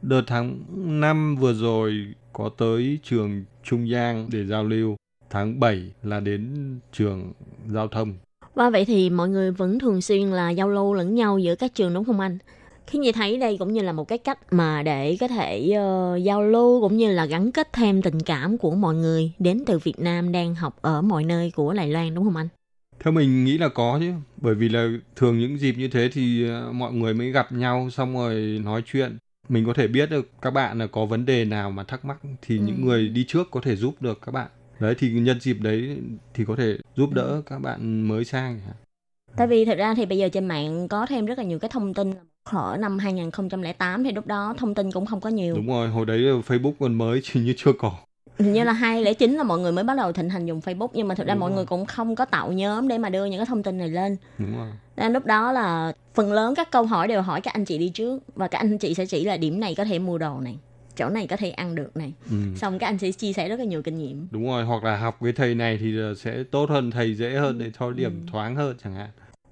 Đợt tháng 5 vừa rồi có tới trường Trung Giang để giao lưu. Tháng 7 là đến trường giao thông. Và vậy thì mọi người vẫn thường xuyên là giao lưu lẫn nhau giữa các trường đúng không anh? khi như thấy đây cũng như là một cái cách mà để có thể uh, giao lưu cũng như là gắn kết thêm tình cảm của mọi người đến từ Việt Nam đang học ở mọi nơi của Đài Loan đúng không anh? Theo mình nghĩ là có chứ, bởi vì là thường những dịp như thế thì uh, mọi người mới gặp nhau xong rồi nói chuyện. Mình có thể biết được các bạn là có vấn đề nào mà thắc mắc thì ừ. những người đi trước có thể giúp được các bạn. Đấy thì nhân dịp đấy thì có thể giúp đỡ ừ. các bạn mới sang. Tại vì thật ra thì bây giờ trên mạng có thêm rất là nhiều cái thông tin ở năm 2008 thì lúc đó thông tin cũng không có nhiều. Đúng rồi, hồi đấy Facebook còn mới chứ như chưa có. Hình như là 2009 là mọi người mới bắt đầu thịnh hành dùng Facebook nhưng mà thực ra Đúng mọi rồi. người cũng không có tạo nhóm để mà đưa những cái thông tin này lên. Đúng rồi. Nên lúc đó là phần lớn các câu hỏi đều hỏi các anh chị đi trước và các anh chị sẽ chỉ là điểm này có thể mua đồ này chỗ này có thể ăn được này ừ. xong các anh sẽ chia sẻ rất là nhiều kinh nghiệm đúng rồi hoặc là học với thầy này thì sẽ tốt hơn thầy dễ hơn để cho điểm ừ. thoáng hơn chẳng hạn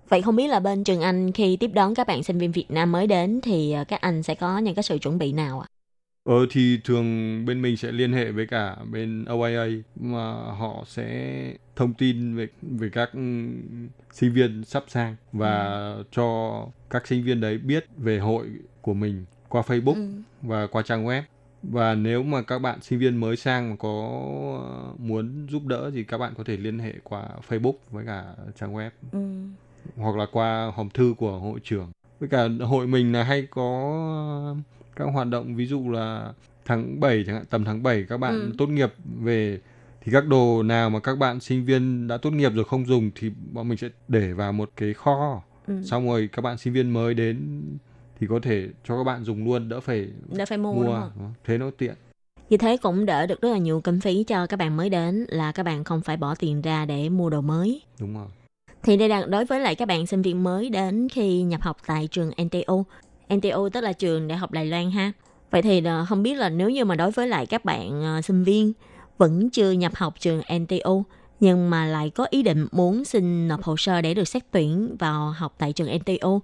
Vậy không biết là bên trường Anh khi tiếp đón các bạn sinh viên Việt Nam mới đến thì ờ, các anh sẽ có những cái sự chuẩn bị nào ạ? Ờ thì thường bên mình sẽ liên hệ với cả bên OIA mà họ sẽ thông tin về về các sinh viên sắp sang và ừ. cho các sinh viên đấy biết về hội của mình qua Facebook ừ. và qua trang web và nếu mà các bạn sinh viên mới sang mà có muốn giúp đỡ thì các bạn có thể liên hệ qua Facebook với cả trang web. Ừ hoặc là qua hòm thư của hội trưởng với cả hội mình là hay có các hoạt động ví dụ là tháng 7 chẳng hạn tầm tháng 7 các bạn ừ. tốt nghiệp về thì các đồ nào mà các bạn sinh viên đã tốt nghiệp rồi không dùng thì bọn mình sẽ để vào một cái kho ừ. xong rồi các bạn sinh viên mới đến thì có thể cho các bạn dùng luôn đỡ phải đỡ phải mua, mua. thế nó tiện như thế cũng đỡ được rất là nhiều kinh phí cho các bạn mới đến là các bạn không phải bỏ tiền ra để mua đồ mới đúng rồi thì đây là đối với lại các bạn sinh viên mới đến khi nhập học tại trường NTO. NTO tức là trường Đại học Đài Loan ha. Vậy thì ờ, không biết là nếu như mà đối với lại các bạn ờ, sinh viên vẫn chưa nhập học trường NTO nhưng mà lại có ý định muốn xin nộp hồ sơ để được xét tuyển vào học tại trường NTO.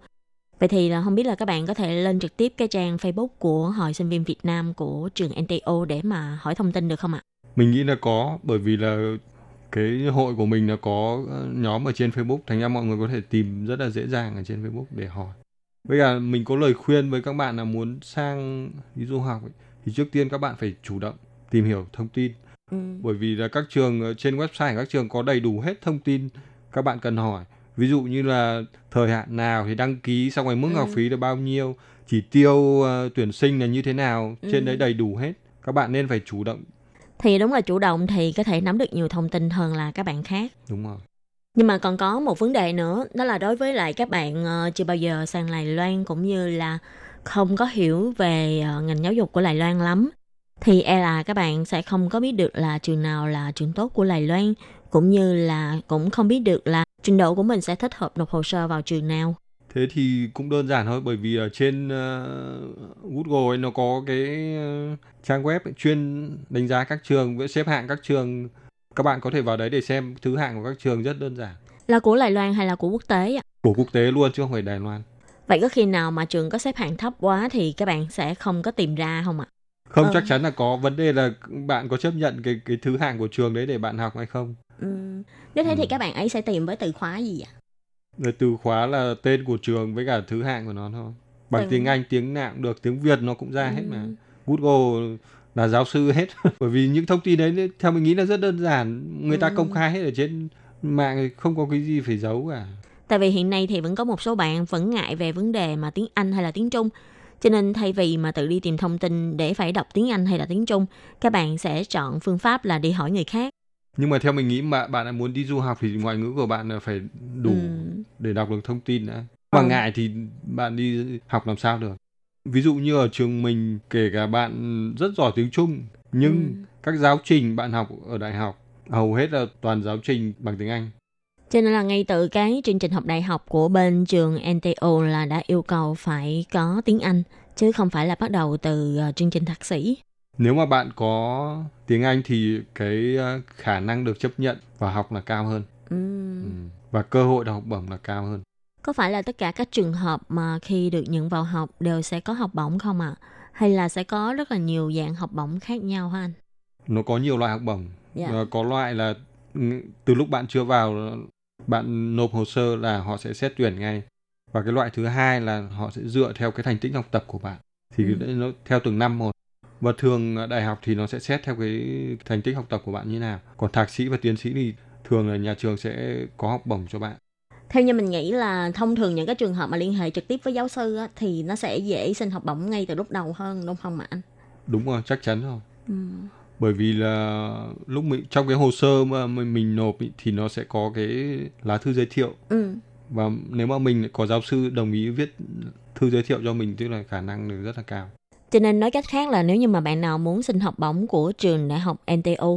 Vậy thì là không biết là các bạn có thể lên trực tiếp cái trang Facebook của Hội sinh viên Việt Nam của trường NTO để mà hỏi thông tin được không ạ? Mình nghĩ là có, bởi vì là cái hội của mình là có ờ, nhóm ở trên Facebook thành ra mọi người có thể tìm rất là dễ dàng ở trên Facebook để hỏi Với cả mình có lời khuyên với các bạn là muốn sang đi du học ấy, thì trước tiên các bạn phải chủ động tìm hiểu thông tin. Ừ. Bởi vì là các trường trên website các trường có đầy đủ hết thông tin các bạn cần hỏi. Ví dụ như là thời hạn nào thì đăng ký xong rồi mức Ừ. học phí là bao nhiêu, chỉ tiêu uh, tuyển sinh là như thế nào, Ừ. trên đấy đầy đủ hết. Các bạn nên phải chủ động. Thì đúng là chủ động thì có thể nắm được nhiều thông tin hơn là các bạn khác. Đúng rồi. Nhưng mà còn có một vấn đề nữa, đó là đối với lại các bạn ờ, chưa bao giờ sang Đài Loan cũng như là không có hiểu về ờ, ngành giáo dục của Đài Loan lắm, thì e là các bạn sẽ không có biết được là trường nào là trường tốt của Đài Loan, cũng như là cũng không biết được là trình độ của mình sẽ thích hợp nộp hồ sơ vào trường nào. Thế thì cũng đơn giản thôi bởi vì ở trên ờ, Google ấy nó có cái ờ, trang web ấy, chuyên đánh giá các trường với xếp hạng các trường. Các bạn có thể vào đấy để xem thứ hạng của các trường rất đơn giản. Là của Đài Loan hay là của quốc tế ạ? Của quốc tế luôn chứ không phải Đài Loan. Vậy có khi nào mà trường có xếp hạng thấp quá thì các bạn sẽ không có tìm ra không ạ? Không Ờ. chắc chắn là có vấn đề là bạn có chấp nhận cái cái thứ hạng của trường đấy để bạn học hay không. Ừm, Nếu thế thì các bạn ấy sẽ tìm với từ khóa gì ạ? Rồi từ khóa là tên của trường với cả thứ hạng của nó thôi. Bằng Từ- tiếng Anh, tiếng nào cũng được, tiếng Việt nó cũng ra hết mà. Ừm. Google là giáo sư hết. Bởi vì những thông tin đấy theo mình nghĩ là rất đơn giản. Người ta Ừm. công khai hết ở trên mạng không có cái gì phải giấu cả. Tại vì hiện nay thì vẫn có một số bạn vẫn ngại về vấn đề mà tiếng Anh hay là tiếng Trung. Cho nên thay vì mà tự đi tìm thông tin để phải đọc tiếng Anh hay là tiếng Trung, các bạn sẽ chọn phương pháp là đi hỏi người khác. Nhưng mà theo mình nghĩ mà bạn muốn đi du học thì ngoại ngữ của bạn là phải đủ Ừm. để đọc được thông tin đã. Mà Ừ. ngại thì bạn đi học làm sao được. Ví dụ như ở trường mình kể cả bạn rất giỏi tiếng Trung nhưng Ừm. các giáo trình bạn học ở đại học hầu hết là toàn giáo trình bằng tiếng Anh. Cho nên là ngay từ cái chương trình học đại học của bên trường NTO là đã yêu cầu phải có tiếng Anh, chứ không phải là bắt đầu từ ờ, chương trình thạc sĩ. Nếu mà bạn có tiếng Anh thì cái ờ, khả năng được chấp nhận vào học là cao hơn. Ừ. và cơ hội được học bổng là cao hơn. Có phải là tất cả các trường hợp mà khi được nhận vào học đều sẽ có học bổng không ạ? Hay là sẽ có rất là nhiều dạng học bổng khác nhau hả anh? Nó có nhiều loại học bổng. Dạ. Ờ, có loại là ừ, từ lúc bạn chưa vào bạn nộp hồ sơ là họ sẽ xét tuyển ngay. Và cái loại thứ hai là họ sẽ dựa theo cái thành tích học tập của bạn. Thì Ừ. nó theo từng năm một. Và thường đại học thì nó sẽ xét theo cái thành tích học tập của bạn như nào. Còn thạc sĩ và tiến sĩ thì thường là nhà trường sẽ có học bổng cho bạn. Theo như mình nghĩ là thông thường những cái trường hợp mà liên hệ trực tiếp với giáo sư á, thì nó sẽ dễ xin học bổng ngay từ lúc đầu hơn đúng không ạ anh? Đúng rồi, chắc chắn rồi. Ừ. bởi vì là lúc mình trong cái hồ sơ mà mình, mình nộp ý, thì nó sẽ có cái lá thư giới thiệu Ừ. và nếu mà mình có giáo sư đồng ý viết thư giới thiệu cho mình tức là khả năng được rất là cao Cho nên nói cách khác là nếu như mà bạn nào muốn xin học bổng của trường đại học NTO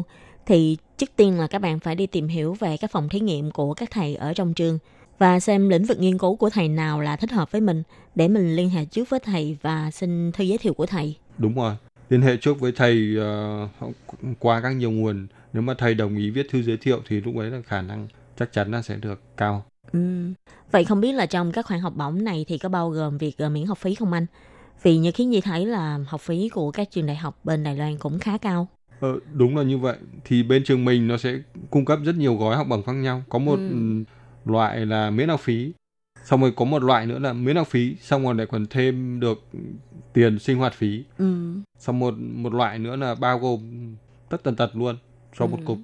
thì trước tiên là các bạn phải đi tìm hiểu về các phòng thí nghiệm của các thầy ở trong trường và xem lĩnh vực nghiên cứu của thầy nào là thích hợp với mình để mình liên hệ trước với thầy và xin thư giới thiệu của thầy. đúng rồi liên hệ trước với thầy ờ, qua các nhiều nguồn nếu mà thầy đồng ý viết thư giới thiệu thì lúc ấy là khả năng chắc chắn là sẽ được cao Ừ. Vậy không biết là trong các khoản học bổng này thì có bao gồm việc ờ, miễn học phí không anh? Vì như khiến Nhi thấy là học phí của các trường đại học bên Đài Loan cũng khá cao. Ờ, đúng là như vậy thì bên trường mình nó sẽ cung cấp rất nhiều gói học bổng khác nhau có một ừ, loại là miễn học phí xong rồi có một loại nữa là miễn học phí xong rồi lại còn thêm được tiền sinh hoạt phí Ừ. xong một một loại nữa là bao gồm tất tần tật luôn cho một Ừ. cục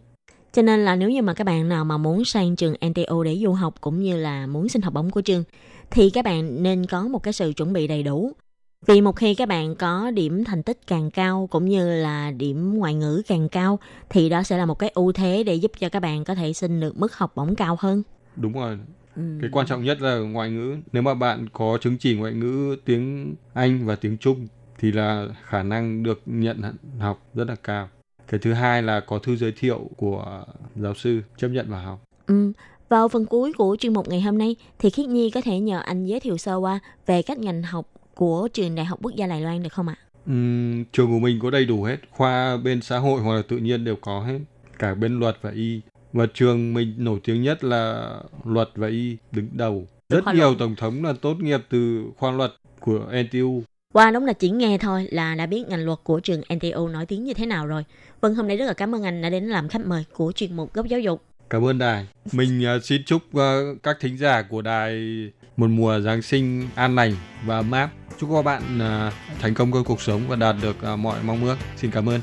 Cho nên là nếu như mà các bạn nào mà muốn sang trường NTO để du học cũng như là muốn xin học bổng của trường thì các bạn nên có một cái sự chuẩn bị đầy đủ. Vì một khi các bạn có điểm thành tích càng cao cũng như là điểm ngoại ngữ càng cao thì đó sẽ là một cái ưu thế để giúp cho các bạn có thể xin được mức học bổng cao hơn. đúng rồi Ừ. cái quan trọng nhất là ngoại ngữ nếu mà bạn có chứng chỉ ngoại ngữ tiếng Anh và tiếng Trung thì là khả năng được nhận học rất là cao cái thứ hai là có thư giới thiệu của giáo sư chấp nhận vào học Ừ. Vào phần cuối của chuyên mục ngày hôm nay thì Khiết Nhi có thể nhờ anh giới thiệu sơ qua về các ngành học của trường Đại học Quốc gia Đài Loan được không ạ? Ừm, trường của mình có đầy đủ hết khoa bên xã hội hoặc là tự nhiên đều có hết cả bên luật và y và trường mình nổi tiếng nhất là luật và y đứng đầu rất Khoa nhiều luật. tổng thống là tốt nghiệp từ khoa luật của NTU Qua đúng là chỉ nghe thôi là đã biết ngành luật của trường NTO nổi tiếng như thế nào rồi. Vâng, hôm nay rất là cảm ơn anh đã đến làm khách mời của chuyên mục Góc Giáo dục. Cảm ơn đài. Mình uh, xin chúc uh, các thính giả của đài một mùa Giáng sinh an lành và ấm áp. Chúc các bạn uh, thành công trong cuộc sống và đạt được uh, mọi mong ước. Xin cảm ơn.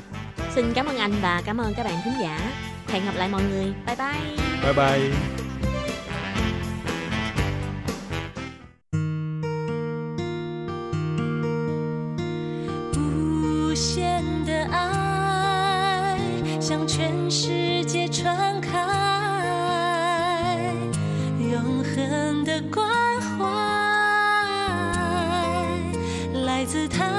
Xin cảm ơn anh và cảm ơn các bạn thính giả. hẹn gặp lại mọi người bye bye bye bye time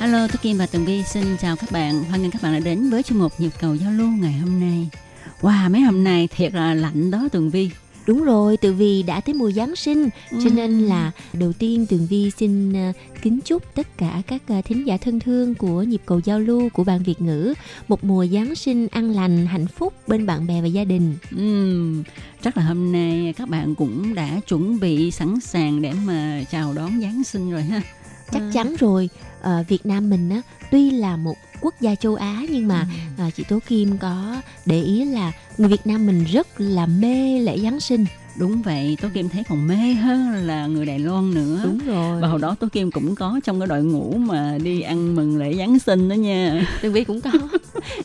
Hello, tôi Kim và Tường Vi xin chào các bạn. Hoan nghênh các bạn đã đến với chuyên mục nhịp cầu giao lưu ngày hôm nay. Wow, mấy hôm nay thiệt là lạnh đó Tường Vi. Đúng rồi, Tường Vi đã tới mùa Giáng sinh Cho nên là đầu tiên Tường Vi xin ờ, kính chúc tất cả các ờ, thính giả thân thương của nhịp cầu giao lưu của bạn Việt ngữ Một mùa Giáng sinh an lành, hạnh phúc bên bạn bè và gia đình Ừm, chắc là hôm nay các bạn cũng đã chuẩn bị sẵn sàng để mà chào đón Giáng sinh rồi ha. Chắc chắn rồi, ờ, Việt Nam mình á, tuy là một quốc gia châu Á Nhưng mà ờ, chị Tố Kim có để ý là người Việt Nam mình rất là mê lễ Giáng sinh Đúng vậy, Tố Kim thấy còn mê hơn là người Đài Loan nữa. Đúng rồi Và hồi đó Tố Kim cũng có trong cái đội ngũ mà đi ăn mừng lễ Giáng sinh đó nha. Tường Vi cũng có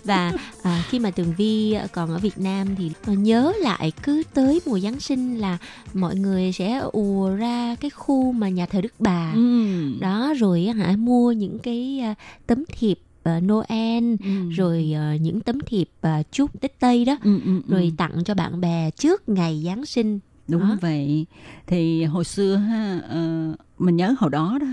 và à, khi mà Tường Vi còn ở Việt Nam thì nhớ lại cứ tới mùa Giáng sinh là mọi người sẽ ùa ra cái khu mà nhà thờ Đức Bà Ừm. đó rồi hả mua những cái à, tấm thiệp à, Noel Ừm. rồi à, những tấm thiệp à, chúc Tết Tây đó Ừm, ừm, rồi ừm. tặng cho bạn bè trước ngày Giáng sinh Đúng Đó. vậy. Thì hồi xưa ha, mình nhớ hồi đó đó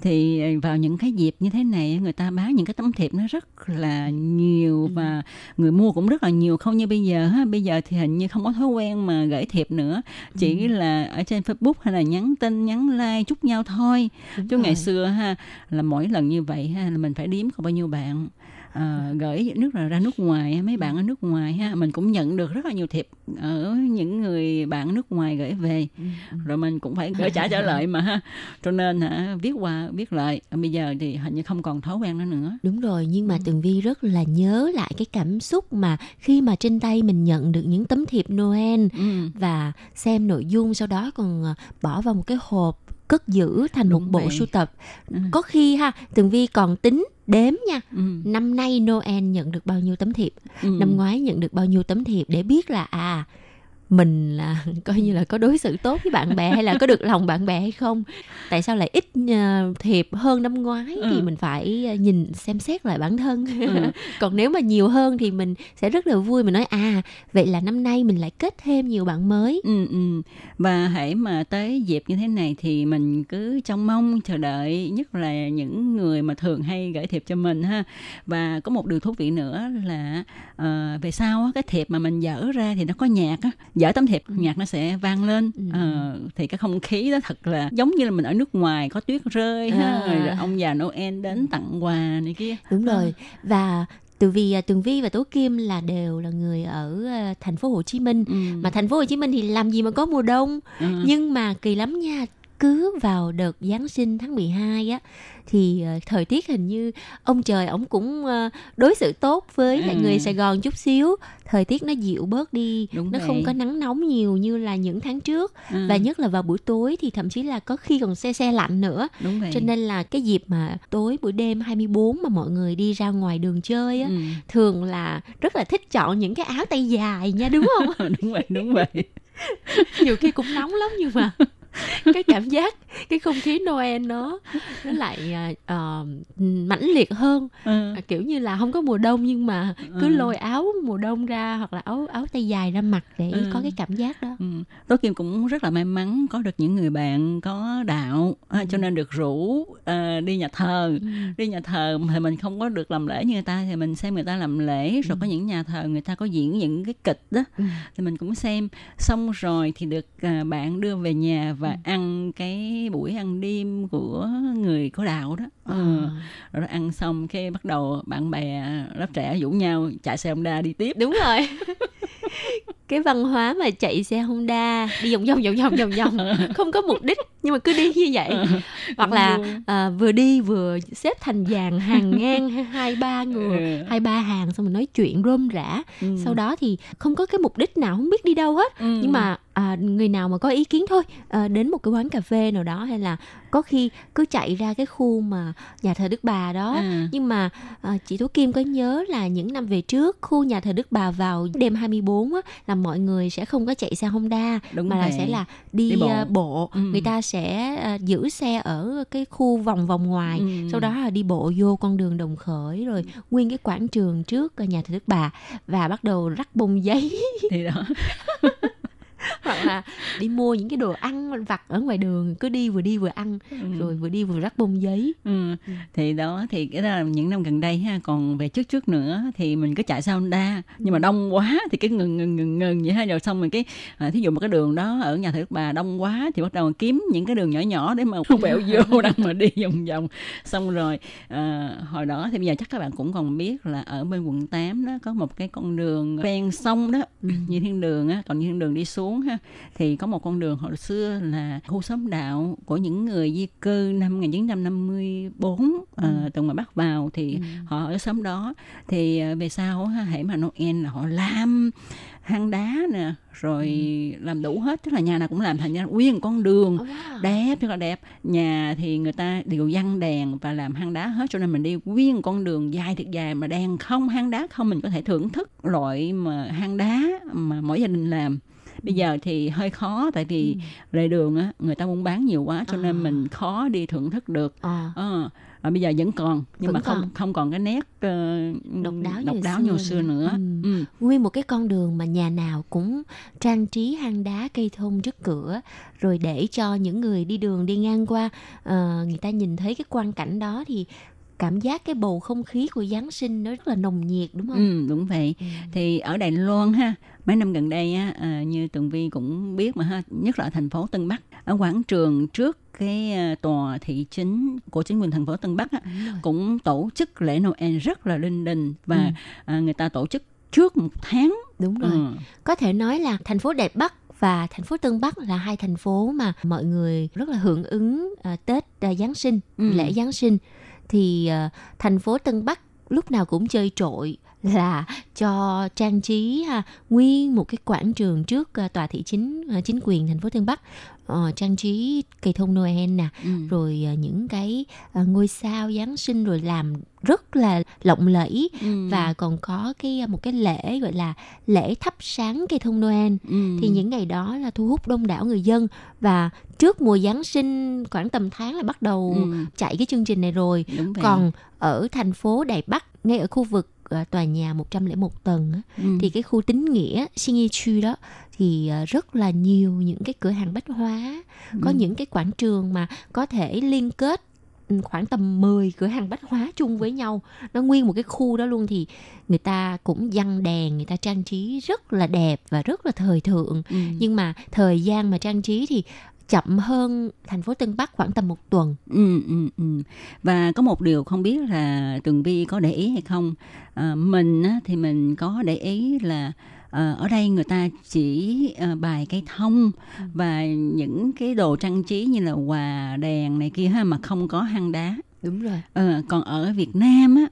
thì vào những cái dịp như thế này người ta bán những cái tấm thiệp nó rất là nhiều và người mua cũng rất là nhiều không như bây giờ ha. Bây giờ thì hình như không có thói quen mà gửi thiệp nữa, chỉ là ở trên Facebook hay là nhắn tin, nhắn like chúc nhau thôi. Đúng Chứ ngày rồi. xưa ha là mỗi lần như vậy ha là mình phải đếm có bao nhiêu bạn. À, gửi nước là ra nước ngoài mấy bạn ở nước ngoài ha mình cũng nhận được rất là nhiều thiệp ở những người bạn nước ngoài gửi về rồi mình cũng phải gửi trả trở lại mà ha cho nên hả viết qua viết lại bây giờ thì hình như không còn thói quen đó nữa Đúng rồi, nhưng mà Tường Vi rất là nhớ lại cái cảm xúc mà khi mà trên tay mình nhận được những tấm thiệp Noel ừ. và xem nội dung sau đó còn à, bỏ vào một cái hộp cất giữ thành Đúng một bộ vậy. sưu tập. Ừ. Có khi ha, Tường Vi còn tính đếm nha. Ừ. Năm nay Noel nhận được bao nhiêu tấm thiệp, Ừ. năm ngoái nhận được bao nhiêu tấm thiệp để biết là à mình là coi như là có đối xử tốt với bạn bè hay là có được lòng bạn bè hay không tại sao lại ít ờ, thiệp hơn năm ngoái thì Ừ. mình phải ờ, nhìn xem xét lại bản thân Ừ. còn nếu mà nhiều hơn thì mình sẽ rất là vui mình nói à vậy là năm nay mình lại kết thêm nhiều bạn mới Ừ, ừ. Và hãy mà tới dịp như thế này thì mình cứ trông mong chờ đợi nhất là những người mà thường hay gửi thiệp cho mình ha. Và có một điều thú vị nữa là ờ, về sau á, cái thiệp mà mình dở ra thì nó có nhạc á, dở tấm thiệp nhạc nó sẽ vang lên. Ừ. Ờ, thì cái không khí đó thật là giống như là mình ở nước ngoài có tuyết rơi ha, À. rồi ông già Noel đến tặng quà này kia. đúng Ờ. rồi và từ vì à, Tường Vi và Tố Kim là đều là người ở à, thành phố Hồ Chí Minh Ừ. mà thành phố Hồ Chí Minh thì làm gì mà có mùa đông Ừ. nhưng mà kỳ lắm nha cứ vào đợt Giáng sinh tháng 12 á thì ờ, thời tiết hình như ông trời ổng cũng ờ, đối xử tốt với lại Ừ. người Sài Gòn chút xíu thời tiết nó dịu bớt đi Đúng nó vậy. không có nắng nóng nhiều như là những tháng trước Ừ. và nhất là vào buổi tối thì thậm chí là có khi còn se se lạnh nữa Đúng vậy. cho nên là cái dịp mà tối buổi đêm 24 mà mọi người đi ra ngoài đường chơi á Ừ. thường là rất là thích chọn những cái áo tay dài nha đúng không đúng vậy đúng vậy nhiều khi cũng nóng lắm nhưng mà cái cảm giác cái không khí Noel nó nó lại ờ, mãnh liệt hơn Ừ. À, kiểu như là không có mùa đông nhưng mà cứ Ừ. lôi áo mùa đông ra hoặc là áo áo tay dài ra mặc để Ừ. có cái cảm giác đó Ừ. Tố Kim cũng rất là may mắn có được những người bạn có đạo à, cho nên được rủ à, đi nhà thờ Ừ. đi nhà thờ thì mình không có được làm lễ như người ta thì mình xem người ta làm lễ rồi có những nhà thờ người ta có diễn những cái kịch đó Ừ. thì mình cũng xem xong rồi thì được à, bạn đưa về nhà và Ừ. ăn cái buổi ăn đêm của người có đạo đó Ờ. ừ. rồi đó ăn xong cái bắt đầu bạn bè lớp trẻ rủ nhau chạy xe Honda đi tiếp đúng rồi cái văn hóa mà chạy xe Honda đi vòng vòng vòng vòng vòng vòng không có mục đích nhưng mà cứ đi như vậy hoặc là à, vừa đi vừa xếp thành dàn hàng ngang hai ba người Ừ. hai ba hàng xong rồi nói chuyện rôm rã Ừ. sau đó thì không có cái mục đích nào không biết đi đâu hết Ừ. nhưng mà à, người nào mà có ý kiến thôi à, đến một cái quán cà phê nào đó hay là có khi cứ chạy ra cái khu mà nhà thờ Đức Bà đó À. nhưng mà à, chị Tú Kim có nhớ là những năm về trước khu nhà thờ Đức Bà vào đêm 24 á, là mọi người sẽ không có chạy xe Honda Đúng mà là sẽ là đi, Đi bộ. à, bộ Ừ. người ta sẽ à, giữ xe ở cái khu vòng vòng ngoài Ừ. sau đó là đi bộ vô con đường Đồng Khởi rồi nguyên cái quảng trường trước à, nhà thờ Đức Bà và bắt đầu rắc bông giấy thì đó hoặc là đi mua những cái đồ ăn vặt ở ngoài đường cứ đi vừa đi vừa ăn rồi vừa đi vừa rắc bông giấy. Ừ. thì đó thì cái đó là những năm gần đây ha. Còn về trước trước nữa thì mình cứ chạy xe Honda. Nhưng mà đông quá thì cái ngừng ngừng ngừng ngừng vậy ha. Rồi xong rồi cái à, thí dụ một cái đường đó ở nhà thờ Đức Bà đông quá thì bắt đầu kiếm những cái đường nhỏ nhỏ để mà quẹo vô đang mà đi vòng vòng. Xong rồi à, hồi đó thì bây giờ chắc các bạn cũng còn biết là ở bên quận 8 đó có một cái con đường ven sông đó như thiên đường á. Còn như thiên đường đi xuống ha. Thì có một con đường hồi xưa là khu xóm đạo của những người di cư năm 1954 à, từ ngoài Bắc vào thì họ ở xóm đó. Thì à, về sau á, hãy mà Noel là họ làm hang đá nè rồi làm đủ hết tức là nhà nào cũng làm thành ra nguyên con đường. Đẹp rất là đẹp. Nhà thì người ta đều văng đèn và làm hang đá hết cho nên mình đi nguyên con đường dài thiệt dài mà đèn không hang đá không mình có thể thưởng thức loại mà hang đá mà mỗi gia đình làm bây giờ thì hơi khó tại vì lề đường á người ta buôn bán nhiều quá cho nên mình khó đi thưởng thức được à. Ờ, à, bây giờ vẫn còn nhưng Vẫn mà không còn. không còn cái nét ờ, độc đáo độc như đáo xưa như xưa nữa Ừ. Ừ. nguyên một cái con đường mà nhà nào cũng trang trí hang đá cây thông trước cửa rồi để cho những người đi đường đi ngang qua ờ, người ta nhìn thấy cái quang cảnh đó thì cảm giác cái bầu không khí của Giáng sinh nó rất là nồng nhiệt đúng không? Ừ, đúng vậy. Thì ở Đài Loan ha, mấy năm gần đây á, à, như Tường Vi cũng biết mà ha, nhất là ở thành phố Tân Bắc, ở quảng trường trước cái à, tòa thị chính của chính quyền thành phố Tân Bắc á, cũng tổ chức lễ Noel rất là linh đình và Ừ. à, người ta tổ chức trước một tháng. Đúng rồi. Ừ. Có thể nói là thành phố Đẹp Bắc và thành phố Tân Bắc là hai thành phố mà mọi người rất là hưởng ứng à, Tết à, Giáng sinh, Ừ. lễ Giáng sinh. Thì à, thành phố Tân Bắc lúc nào cũng chơi trội là cho trang trí ha, nguyên một cái quảng trường trước à, tòa thị chính à, chính quyền thành phố Tân Bắc Ờ, trang trí cây thông Noel nè Ừ. rồi à, những cái à, ngôi sao Giáng sinh rồi làm rất là lộng lẫy Ừ. và còn có cái à, một cái lễ gọi là lễ thắp sáng cây thông Noel Ừ. thì những ngày đó là thu hút đông đảo người dân và trước mùa Giáng sinh khoảng tầm tháng là bắt đầu Ừ. chạy cái chương trình này rồi còn ở thành phố Đài Bắc ngay ở khu vực à, tòa nhà 101 tầng Ừ. thì cái khu tín nghĩa Shingichu đó thì à, rất là nhiều những cái cửa hàng bách hóa có Ừ. những cái quảng trường mà có thể liên kết ừ, khoảng tầm 10 cửa hàng bách hóa chung với nhau nó nguyên một cái khu đó luôn thì người ta cũng dăng đèn người ta trang trí rất là đẹp và rất là thời thượng Ừ. nhưng mà thời gian mà trang trí thì chậm hơn thành phố Tân Bắc khoảng tầm một tuần Ừ, ừ, ừ. Và có một điều không biết là Tường Vi có để ý hay không. À, mình á, thì mình có để ý là ờ, ở đây người ta chỉ ờ, bài cây thông và những cái đồ trang trí như là quà đèn này kia ha mà không có hang đá đúng rồi Ờ, còn ở Việt Nam á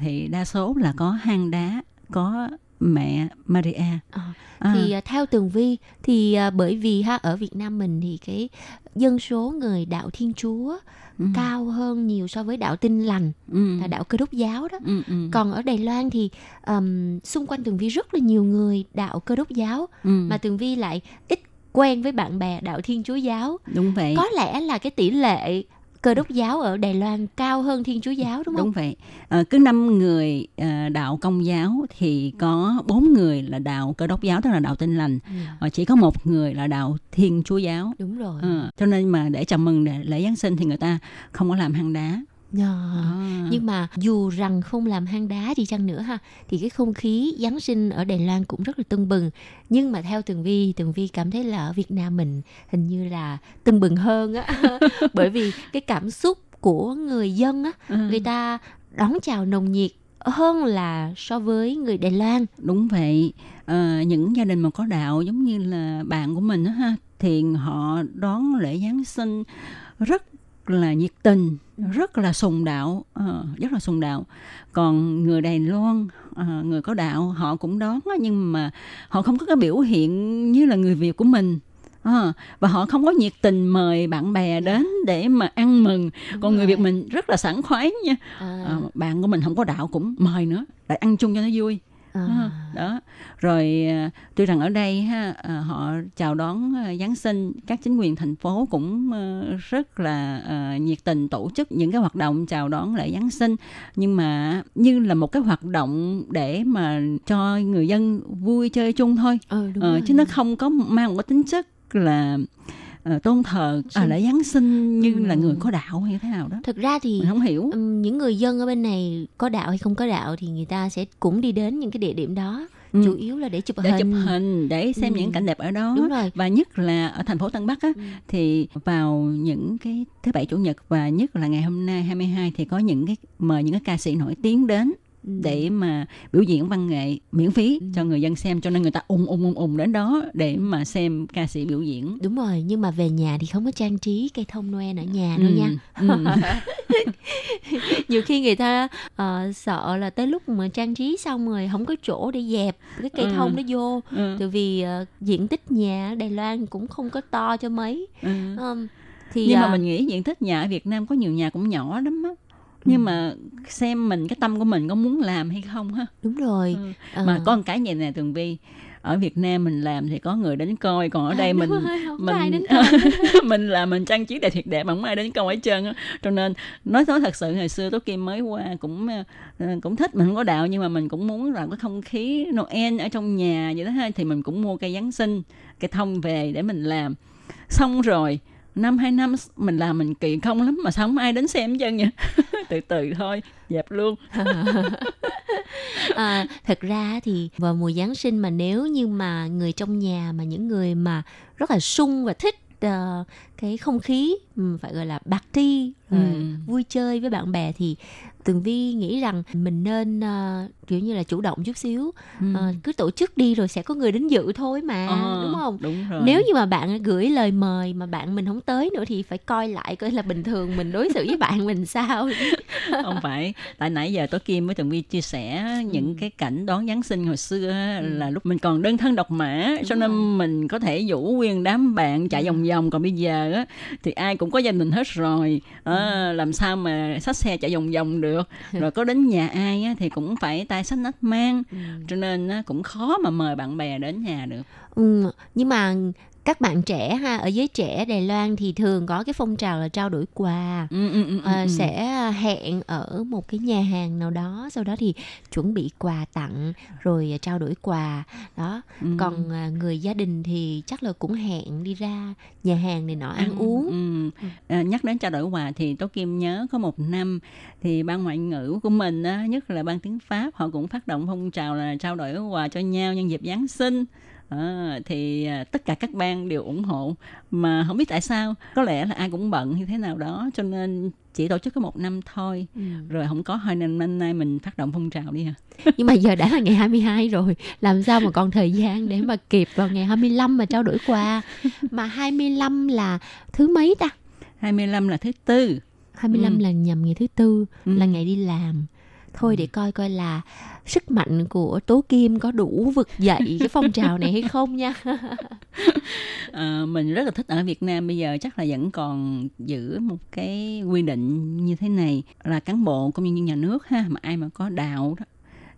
thì đa số là có hang đá có mẹ Maria À, À. thì à, theo tường vi thì à, bởi vì ha ở Việt Nam mình thì cái dân số người đạo Thiên Chúa Ừ. cao hơn nhiều so với đạo Tin lành Ừ. là đạo Cơ đốc giáo đó. Ừ, ừ. Còn ở Đài Loan thì ừm, xung quanh tường vi rất là nhiều người đạo Cơ đốc giáo Ừ. mà tường vi lại ít quen với bạn bè đạo Thiên Chúa giáo. đúng vậy Có lẽ là cái tỷ lệ Cơ đốc giáo ở Đài Loan cao hơn Thiên Chúa giáo đúng không? đúng vậy Ờ, cứ năm người ờ, đạo công giáo thì có bốn người là đạo cơ đốc giáo tức là đạo tin lành Ừ. Ờ, chỉ có một người là đạo thiên chúa giáo Đúng rồi. Ờ, cho nên mà để chào mừng lễ, lễ giáng sinh thì người ta không có làm hang đá. À. Nhưng mà dù rằng không làm hang đá đi chăng nữa ha thì cái không khí Giáng sinh ở Đài Loan cũng rất là tưng bừng. Nhưng mà theo Tường Vi, Tường Vi cảm thấy là ở Việt Nam mình hình như là tưng bừng hơn á. Bởi vì cái cảm xúc của người dân á, Ừ. người ta đón chào nồng nhiệt hơn là so với người Đài Loan. đúng vậy Ờ, những gia đình mà có đạo giống như là bạn của mình đó ha thì họ đón lễ giáng sinh rất là nhiệt tình rất là sùng đạo ờ, rất là sùng đạo. Còn người Đài Loan ờ, người có đạo họ cũng đón nhưng mà họ không có cái biểu hiện như là người Việt của mình. Ờ, và họ không có nhiệt tình mời bạn bè đến để mà ăn mừng. Còn người Việt mình rất là sảng khoái nha. À, Ờ, bạn của mình không có đạo cũng mời nữa lại ăn chung cho nó vui à, đó. Rồi à, tuy rằng ở đây ha à, họ chào đón à, Giáng sinh các chính quyền thành phố cũng à, rất là nhiệt tình tổ chức những cái hoạt động chào đón lễ Giáng sinh. Nhưng mà như là một cái hoạt động để mà cho người dân vui chơi chung thôi. Ờ, đúng Ờ, rồi. chứ nó không có mang một cái tính chất là ờ, tôn thờ à, lễ Giáng sinh như là Ừ. người có đạo hay thế nào đó Thực ra thì mình không hiểu Ừm, những người dân ở bên này có đạo hay không có đạo thì người ta sẽ cũng đi đến những cái địa điểm đó Ừ. chủ yếu là để chụp để hình chụp hình để xem Ừ. những cảnh đẹp ở đó Đúng rồi. và nhất là ở thành phố Tân Bắc á Ừ. thì vào những cái thứ bảy chủ nhật và nhất là ngày hôm nay 22 thì có những cái mời những cái ca sĩ nổi tiếng đến Ừ. để mà biểu diễn văn nghệ miễn phí Ừ. cho người dân xem cho nên người ta ùng ùng ùng ùng đến đó để mà xem ca sĩ biểu diễn đúng rồi nhưng mà về nhà thì không có trang trí cây thông Noel ở nhà đâu Ừ, nha ừ. nhiều khi người ta ờ, sợ là tới lúc mà trang trí xong rồi không có chỗ để dẹp cái cây Ừ. thông nó vô Ừ. tại vì ờ, diện tích nhà ở Đài Loan cũng không có to cho mấy Ừ. Ừm, thì nhưng mà ờ, mình nghĩ diện tích nhà ở Việt Nam có nhiều nhà cũng nhỏ lắm á nhưng mà xem mình cái tâm của mình có muốn làm hay không ha đúng rồi Ừ. Ờ. mà có một cái gì nè tường vi ở Việt Nam mình làm thì có người đến coi còn ở đây Đúng mình rồi, không mình ai đến coi. mình làm mình trang trí đẹp thiệt đẹp mà không ai đến coi hết trơn á cho nên nói nói thật sự ngày xưa tố kim mới qua cũng ờ, cũng thích mình không có đạo nhưng mà mình cũng muốn là cái không khí Noel ở trong nhà vậy đó ha thì mình cũng mua cây Giáng sinh cây thông về để mình làm xong rồi năm hai năm mình làm mình kỳ công lắm mà sao không ai đến xem chân nhỉ từ từ thôi dẹp luôn. À, thật ra thì vào mùa Giáng sinh mà nếu như mà người trong nhà mà những người mà rất là sung và thích uh, cái không khí phải gọi là party rồi Ừ. vui chơi với bạn bè thì Tường Vi nghĩ rằng mình nên ờ, kiểu như là chủ động chút xíu. Ừ. Ờ, cứ tổ chức đi rồi sẽ có người đến dự thôi mà Ờ, đúng không? đúng rồi. Nếu như mà bạn gửi lời mời mà bạn mình không tới nữa thì phải coi lại coi là bình thường mình đối xử với bạn mình sao không phải. Tại nãy giờ tôi kim với tường vi chia sẻ những cái cảnh đón giáng sinh hồi xưa á, là lúc mình còn đơn thân độc mã cho nên mình có thể rủ nguyên đám bạn chạy vòng vòng. Còn bây giờ á thì ai cũng có gia đình hết rồi. À, làm sao mà xách xe chạy vòng vòng được? Rồi có đến nhà ai á, thì cũng phải tay xách nách mang. Cho nên á, cũng khó mà mời bạn bè đến nhà được. Ừ, nhưng mà các bạn trẻ ha ở giới trẻ Đài Loan thì thường có cái phong trào là trao đổi quà ừ, ừ, ừ, Ờ, ừ. sẽ hẹn ở một cái nhà hàng nào đó sau đó thì chuẩn bị quà tặng rồi trao đổi quà đó Ừ. còn à, người gia đình thì chắc là cũng hẹn đi ra nhà hàng này nọ ăn uống Ừ. À, nhắc đến trao đổi quà thì Tố Kim nhớ có một năm thì ban ngoại ngữ của mình á, nhất là ban tiếng Pháp họ cũng phát động phong trào là trao đổi quà cho nhau nhân dịp Giáng sinh À, thì tất cả các bang đều ủng hộ mà không biết tại sao có lẽ là ai cũng bận như thế nào đó cho nên chỉ tổ chức có một năm thôi Ừ. rồi không có hơi nên năm nay mình phát động phong trào đi ha Nhưng mà giờ đã là ngày 22 rồi, làm sao mà còn thời gian để mà kịp vào ngày 25 mà trao đổi quà. Mà 25 là thứ mấy ta? 25 là thứ tư 25 Ừ. là nhằm ngày thứ tư, Ừ. là ngày đi làm. Thôi để coi coi là sức mạnh của Tố Kim có đủ vực dậy cái phong trào này hay không nha. Ờ, mình rất là thích ở Việt Nam bây giờ chắc là vẫn còn giữ một cái quy định như thế này là cán bộ công nhân viên nhà nước ha mà ai mà có đạo đó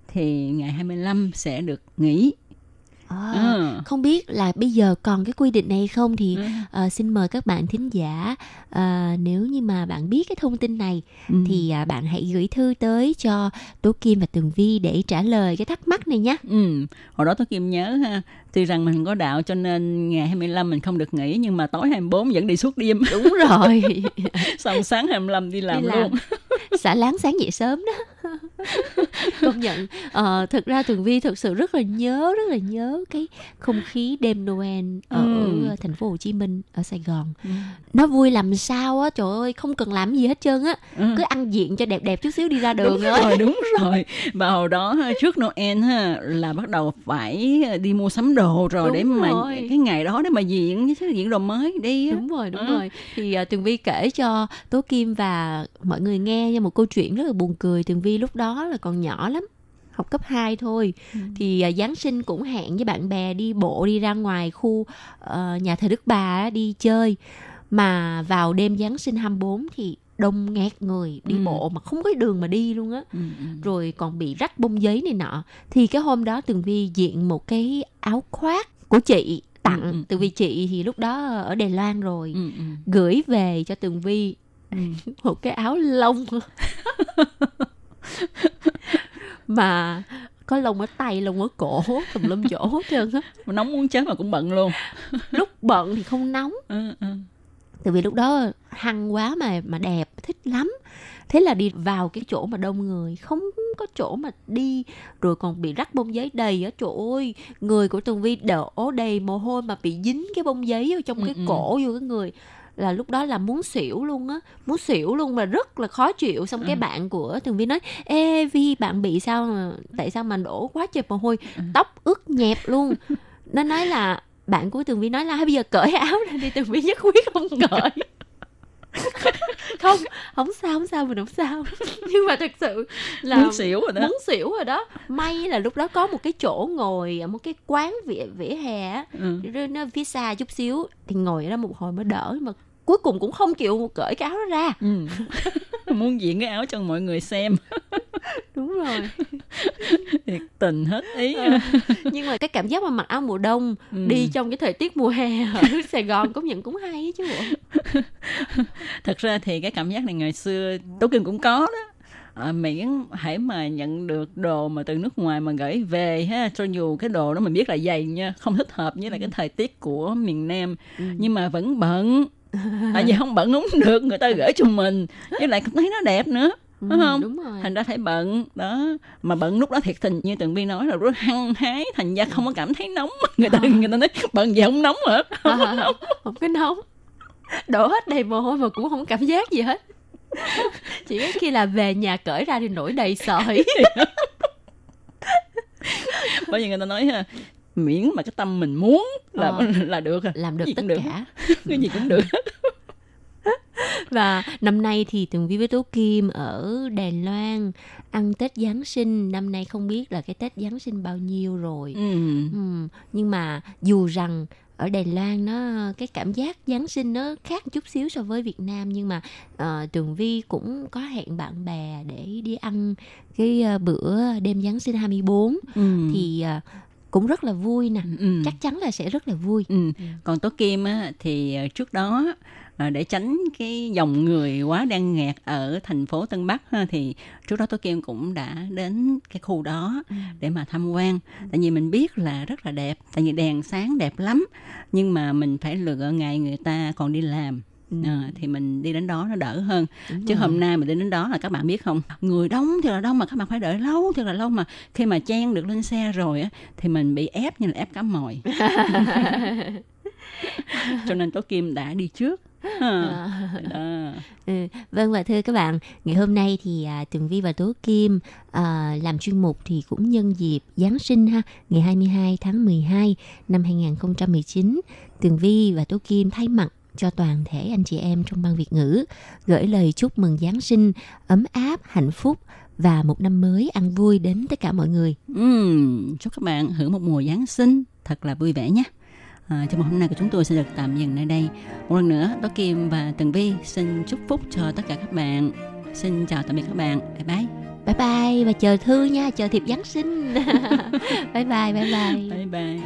thì ngày 25 sẽ được nghỉ À, Ừ. Không biết là bây giờ còn cái quy định này không thì Ừ. ờ, xin mời các bạn thính giả ờ, nếu như mà bạn biết cái thông tin này Ừ. thì à, bạn hãy gửi thư tới cho Tố Kim và Tường Vi để trả lời cái thắc mắc này nhé. Ừ, hồi đó tôi Kim nhớ ha, tuy rằng mình có đạo cho nên ngày 25 mình không được nghỉ nhưng mà tối 24 vẫn đi suốt đêm. Đúng rồi. Xong sáng 25 đi làm, Đi làm. luôn. Xả láng sáng dậy sớm đó. Công nhận. Ờ, thực ra Tường Vi thực sự rất là nhớ, rất là nhớ cái không khí đêm Noel ở Ừ. thành phố Hồ Chí Minh, ở Sài Gòn. Ừ. Nó vui làm sao á, trời ơi, không cần làm gì hết trơn á. Ừ. Cứ ăn diện cho đẹp đẹp chút xíu đi ra đường đúng thôi. rồi, đúng rồi. Và hồi đó trước Noel ha là bắt đầu phải đi mua sắm đồ rồi Đúng để mà rồi. cái ngày đó để mà diện diện đồ mới đi á. đúng rồi đúng Ừ. rồi thì uh, tường vi kể cho tố kim và mọi người nghe nha một câu chuyện rất là buồn cười tường vi lúc đó là còn nhỏ lắm học cấp 2 thôi thì uh, giáng sinh cũng hẹn với bạn bè đi bộ đi ra ngoài khu ờ, nhà thờ đức bà đi chơi mà vào đêm giáng sinh 24 thì đông nghẹt người đi Ừ. bộ mà không có đường mà đi luôn á Ừ, ừ. rồi còn bị rách bông giấy này nọ thì cái hôm đó tường vi diện một cái áo khoác của chị tặng Ừ, ừ, từ vì chị thì lúc đó ở đài loan rồi Ừ, ừ. gửi về cho tường vi Ừ. một cái áo lông mà có lông ở tay lông ở cổ tùm lum chỗ hết trơn á nóng muốn chết mà cũng bận luôn. lúc bận thì không nóng Ừ, ừ. Tại vì lúc đó hăng quá mà mà đẹp thích lắm thế là đi vào cái chỗ mà đông người không có chỗ mà đi rồi còn bị rắc bông giấy đầy á trời ơi người của tường vi đổ đầy mồ hôi mà bị dính cái bông giấy ở trong Ừ, cái ừ. cổ vô cái người là lúc đó là muốn xỉu luôn á muốn xỉu luôn mà rất là khó chịu xong cái Ừ. bạn của tường vi nói ê vi bạn bị sao mà tại sao mà đổ quá trời mồ hôi Ừ. tóc ướt nhẹp luôn nó nói là bạn của tường vi nói là "Hay bây giờ cởi áo ra đi tường vi nhất quyết không cởi không không sao không sao mình không sao nhưng mà thật sự là Muốn xỉu rồi đó. muốn xỉu rồi đó may là lúc đó có một cái chỗ ngồi ở một cái quán vỉa vỉa hè á Ừ. Nó phía xa chút xíu thì ngồi ở đó một hồi mới đỡ mà cuối cùng cũng không chịu cởi cái áo đó ra. Ừ. muốn diện cái áo cho mọi người xem. Đúng rồi. Thiệt tình hết ý. Ờ. nhưng mà cái cảm giác mà mặc áo mùa đông Ừ. đi trong cái thời tiết mùa hè ở Sài Gòn cũng nhận cũng hay chứ bộ. Thật ra thì cái cảm giác này ngày xưa tố kim cũng có đó. À, miễn hãy mà nhận được đồ mà từ nước ngoài mà gửi về ha cho dù cái đồ đó mình biết là dày nha không thích hợp với lại cái thời tiết của miền nam. Ừ. nhưng mà vẫn bận tại vì không bận không được người ta gửi cho mình. Với lại thấy nó đẹp nữa Ừ, đúng không? đúng rồi. Thành ra phải bận đó. Mà bận lúc đó thiệt tình như tường vi nói là rất hăng hái thành ra không có cảm thấy nóng. Người ta người ta nói bận gì không nóng hả? Không có nóng. Không có nóng. Đổ hết đầy mồ hôi mà cũng không cảm giác gì hết. Chỉ có khi là về nhà cởi ra thì nổi đầy sợi. Bởi vì người ta nói ha miễn mà cái tâm mình muốn là Ờ. là được rồi làm được Gì tất cũng được. cả cái gì cũng được và năm nay thì tường vi với tố kim ở đài loan ăn tết giáng sinh năm nay không biết là cái tết giáng sinh bao nhiêu rồi ừ. ừ. nhưng mà dù rằng ở Đài Loan nó cái cảm giác Giáng sinh nó khác chút xíu so với Việt Nam nhưng mà uh, Tường Vi cũng có hẹn bạn bè để đi ăn cái ờ, bữa đêm Giáng sinh 24 Ừ. thì ờ, cũng rất là vui nè. Ừ. chắc chắn là sẽ rất là vui. Ừ. còn tố kim á thì ờ, trước đó à, để tránh cái dòng người quá đang nghẹt ở thành phố Tân Bắc ha, thì trước đó Tố Kim cũng đã đến cái khu đó để mà tham quan. Tại vì mình biết là rất là đẹp tại vì đèn sáng đẹp lắm. Nhưng mà mình phải lựa ngày người ta còn đi làm à, thì mình đi đến đó nó đỡ hơn. Đúng chứ rồi. hôm nay mình đi đến đó là các bạn biết không người đông thì là đông mà các bạn phải đợi lâu thì là lâu mà. Khi mà chen được lên xe rồi á thì mình bị ép như là ép cá mồi. Cho nên tố kim đã đi trước. À. Ừ, vâng và thưa các bạn, ngày hôm nay thì à, Tường Vi và Tố Kim à, làm chuyên mục thì cũng nhân dịp Giáng sinh ha, ngày 22 tháng 12 năm 2019, Tường Vi và Tố Kim thay mặt cho toàn thể anh chị em trong ban Việt ngữ gửi lời chúc mừng Giáng sinh ấm áp, hạnh phúc và một năm mới ăn vui đến tất cả mọi người. Ừm, chúc các bạn hưởng một mùa Giáng sinh thật là vui vẻ nhé. À, trong một hôm nay của chúng tôi sẽ được tạm dừng nơi đây. Một lần nữa, Tố Kim và Tường Vi xin chúc phúc cho tất cả các bạn. Xin chào tạm biệt các bạn. Bye bye. Bye bye và chờ thư nha, chờ thiệp Giáng sinh. bye bye, bye bye. Bye bye.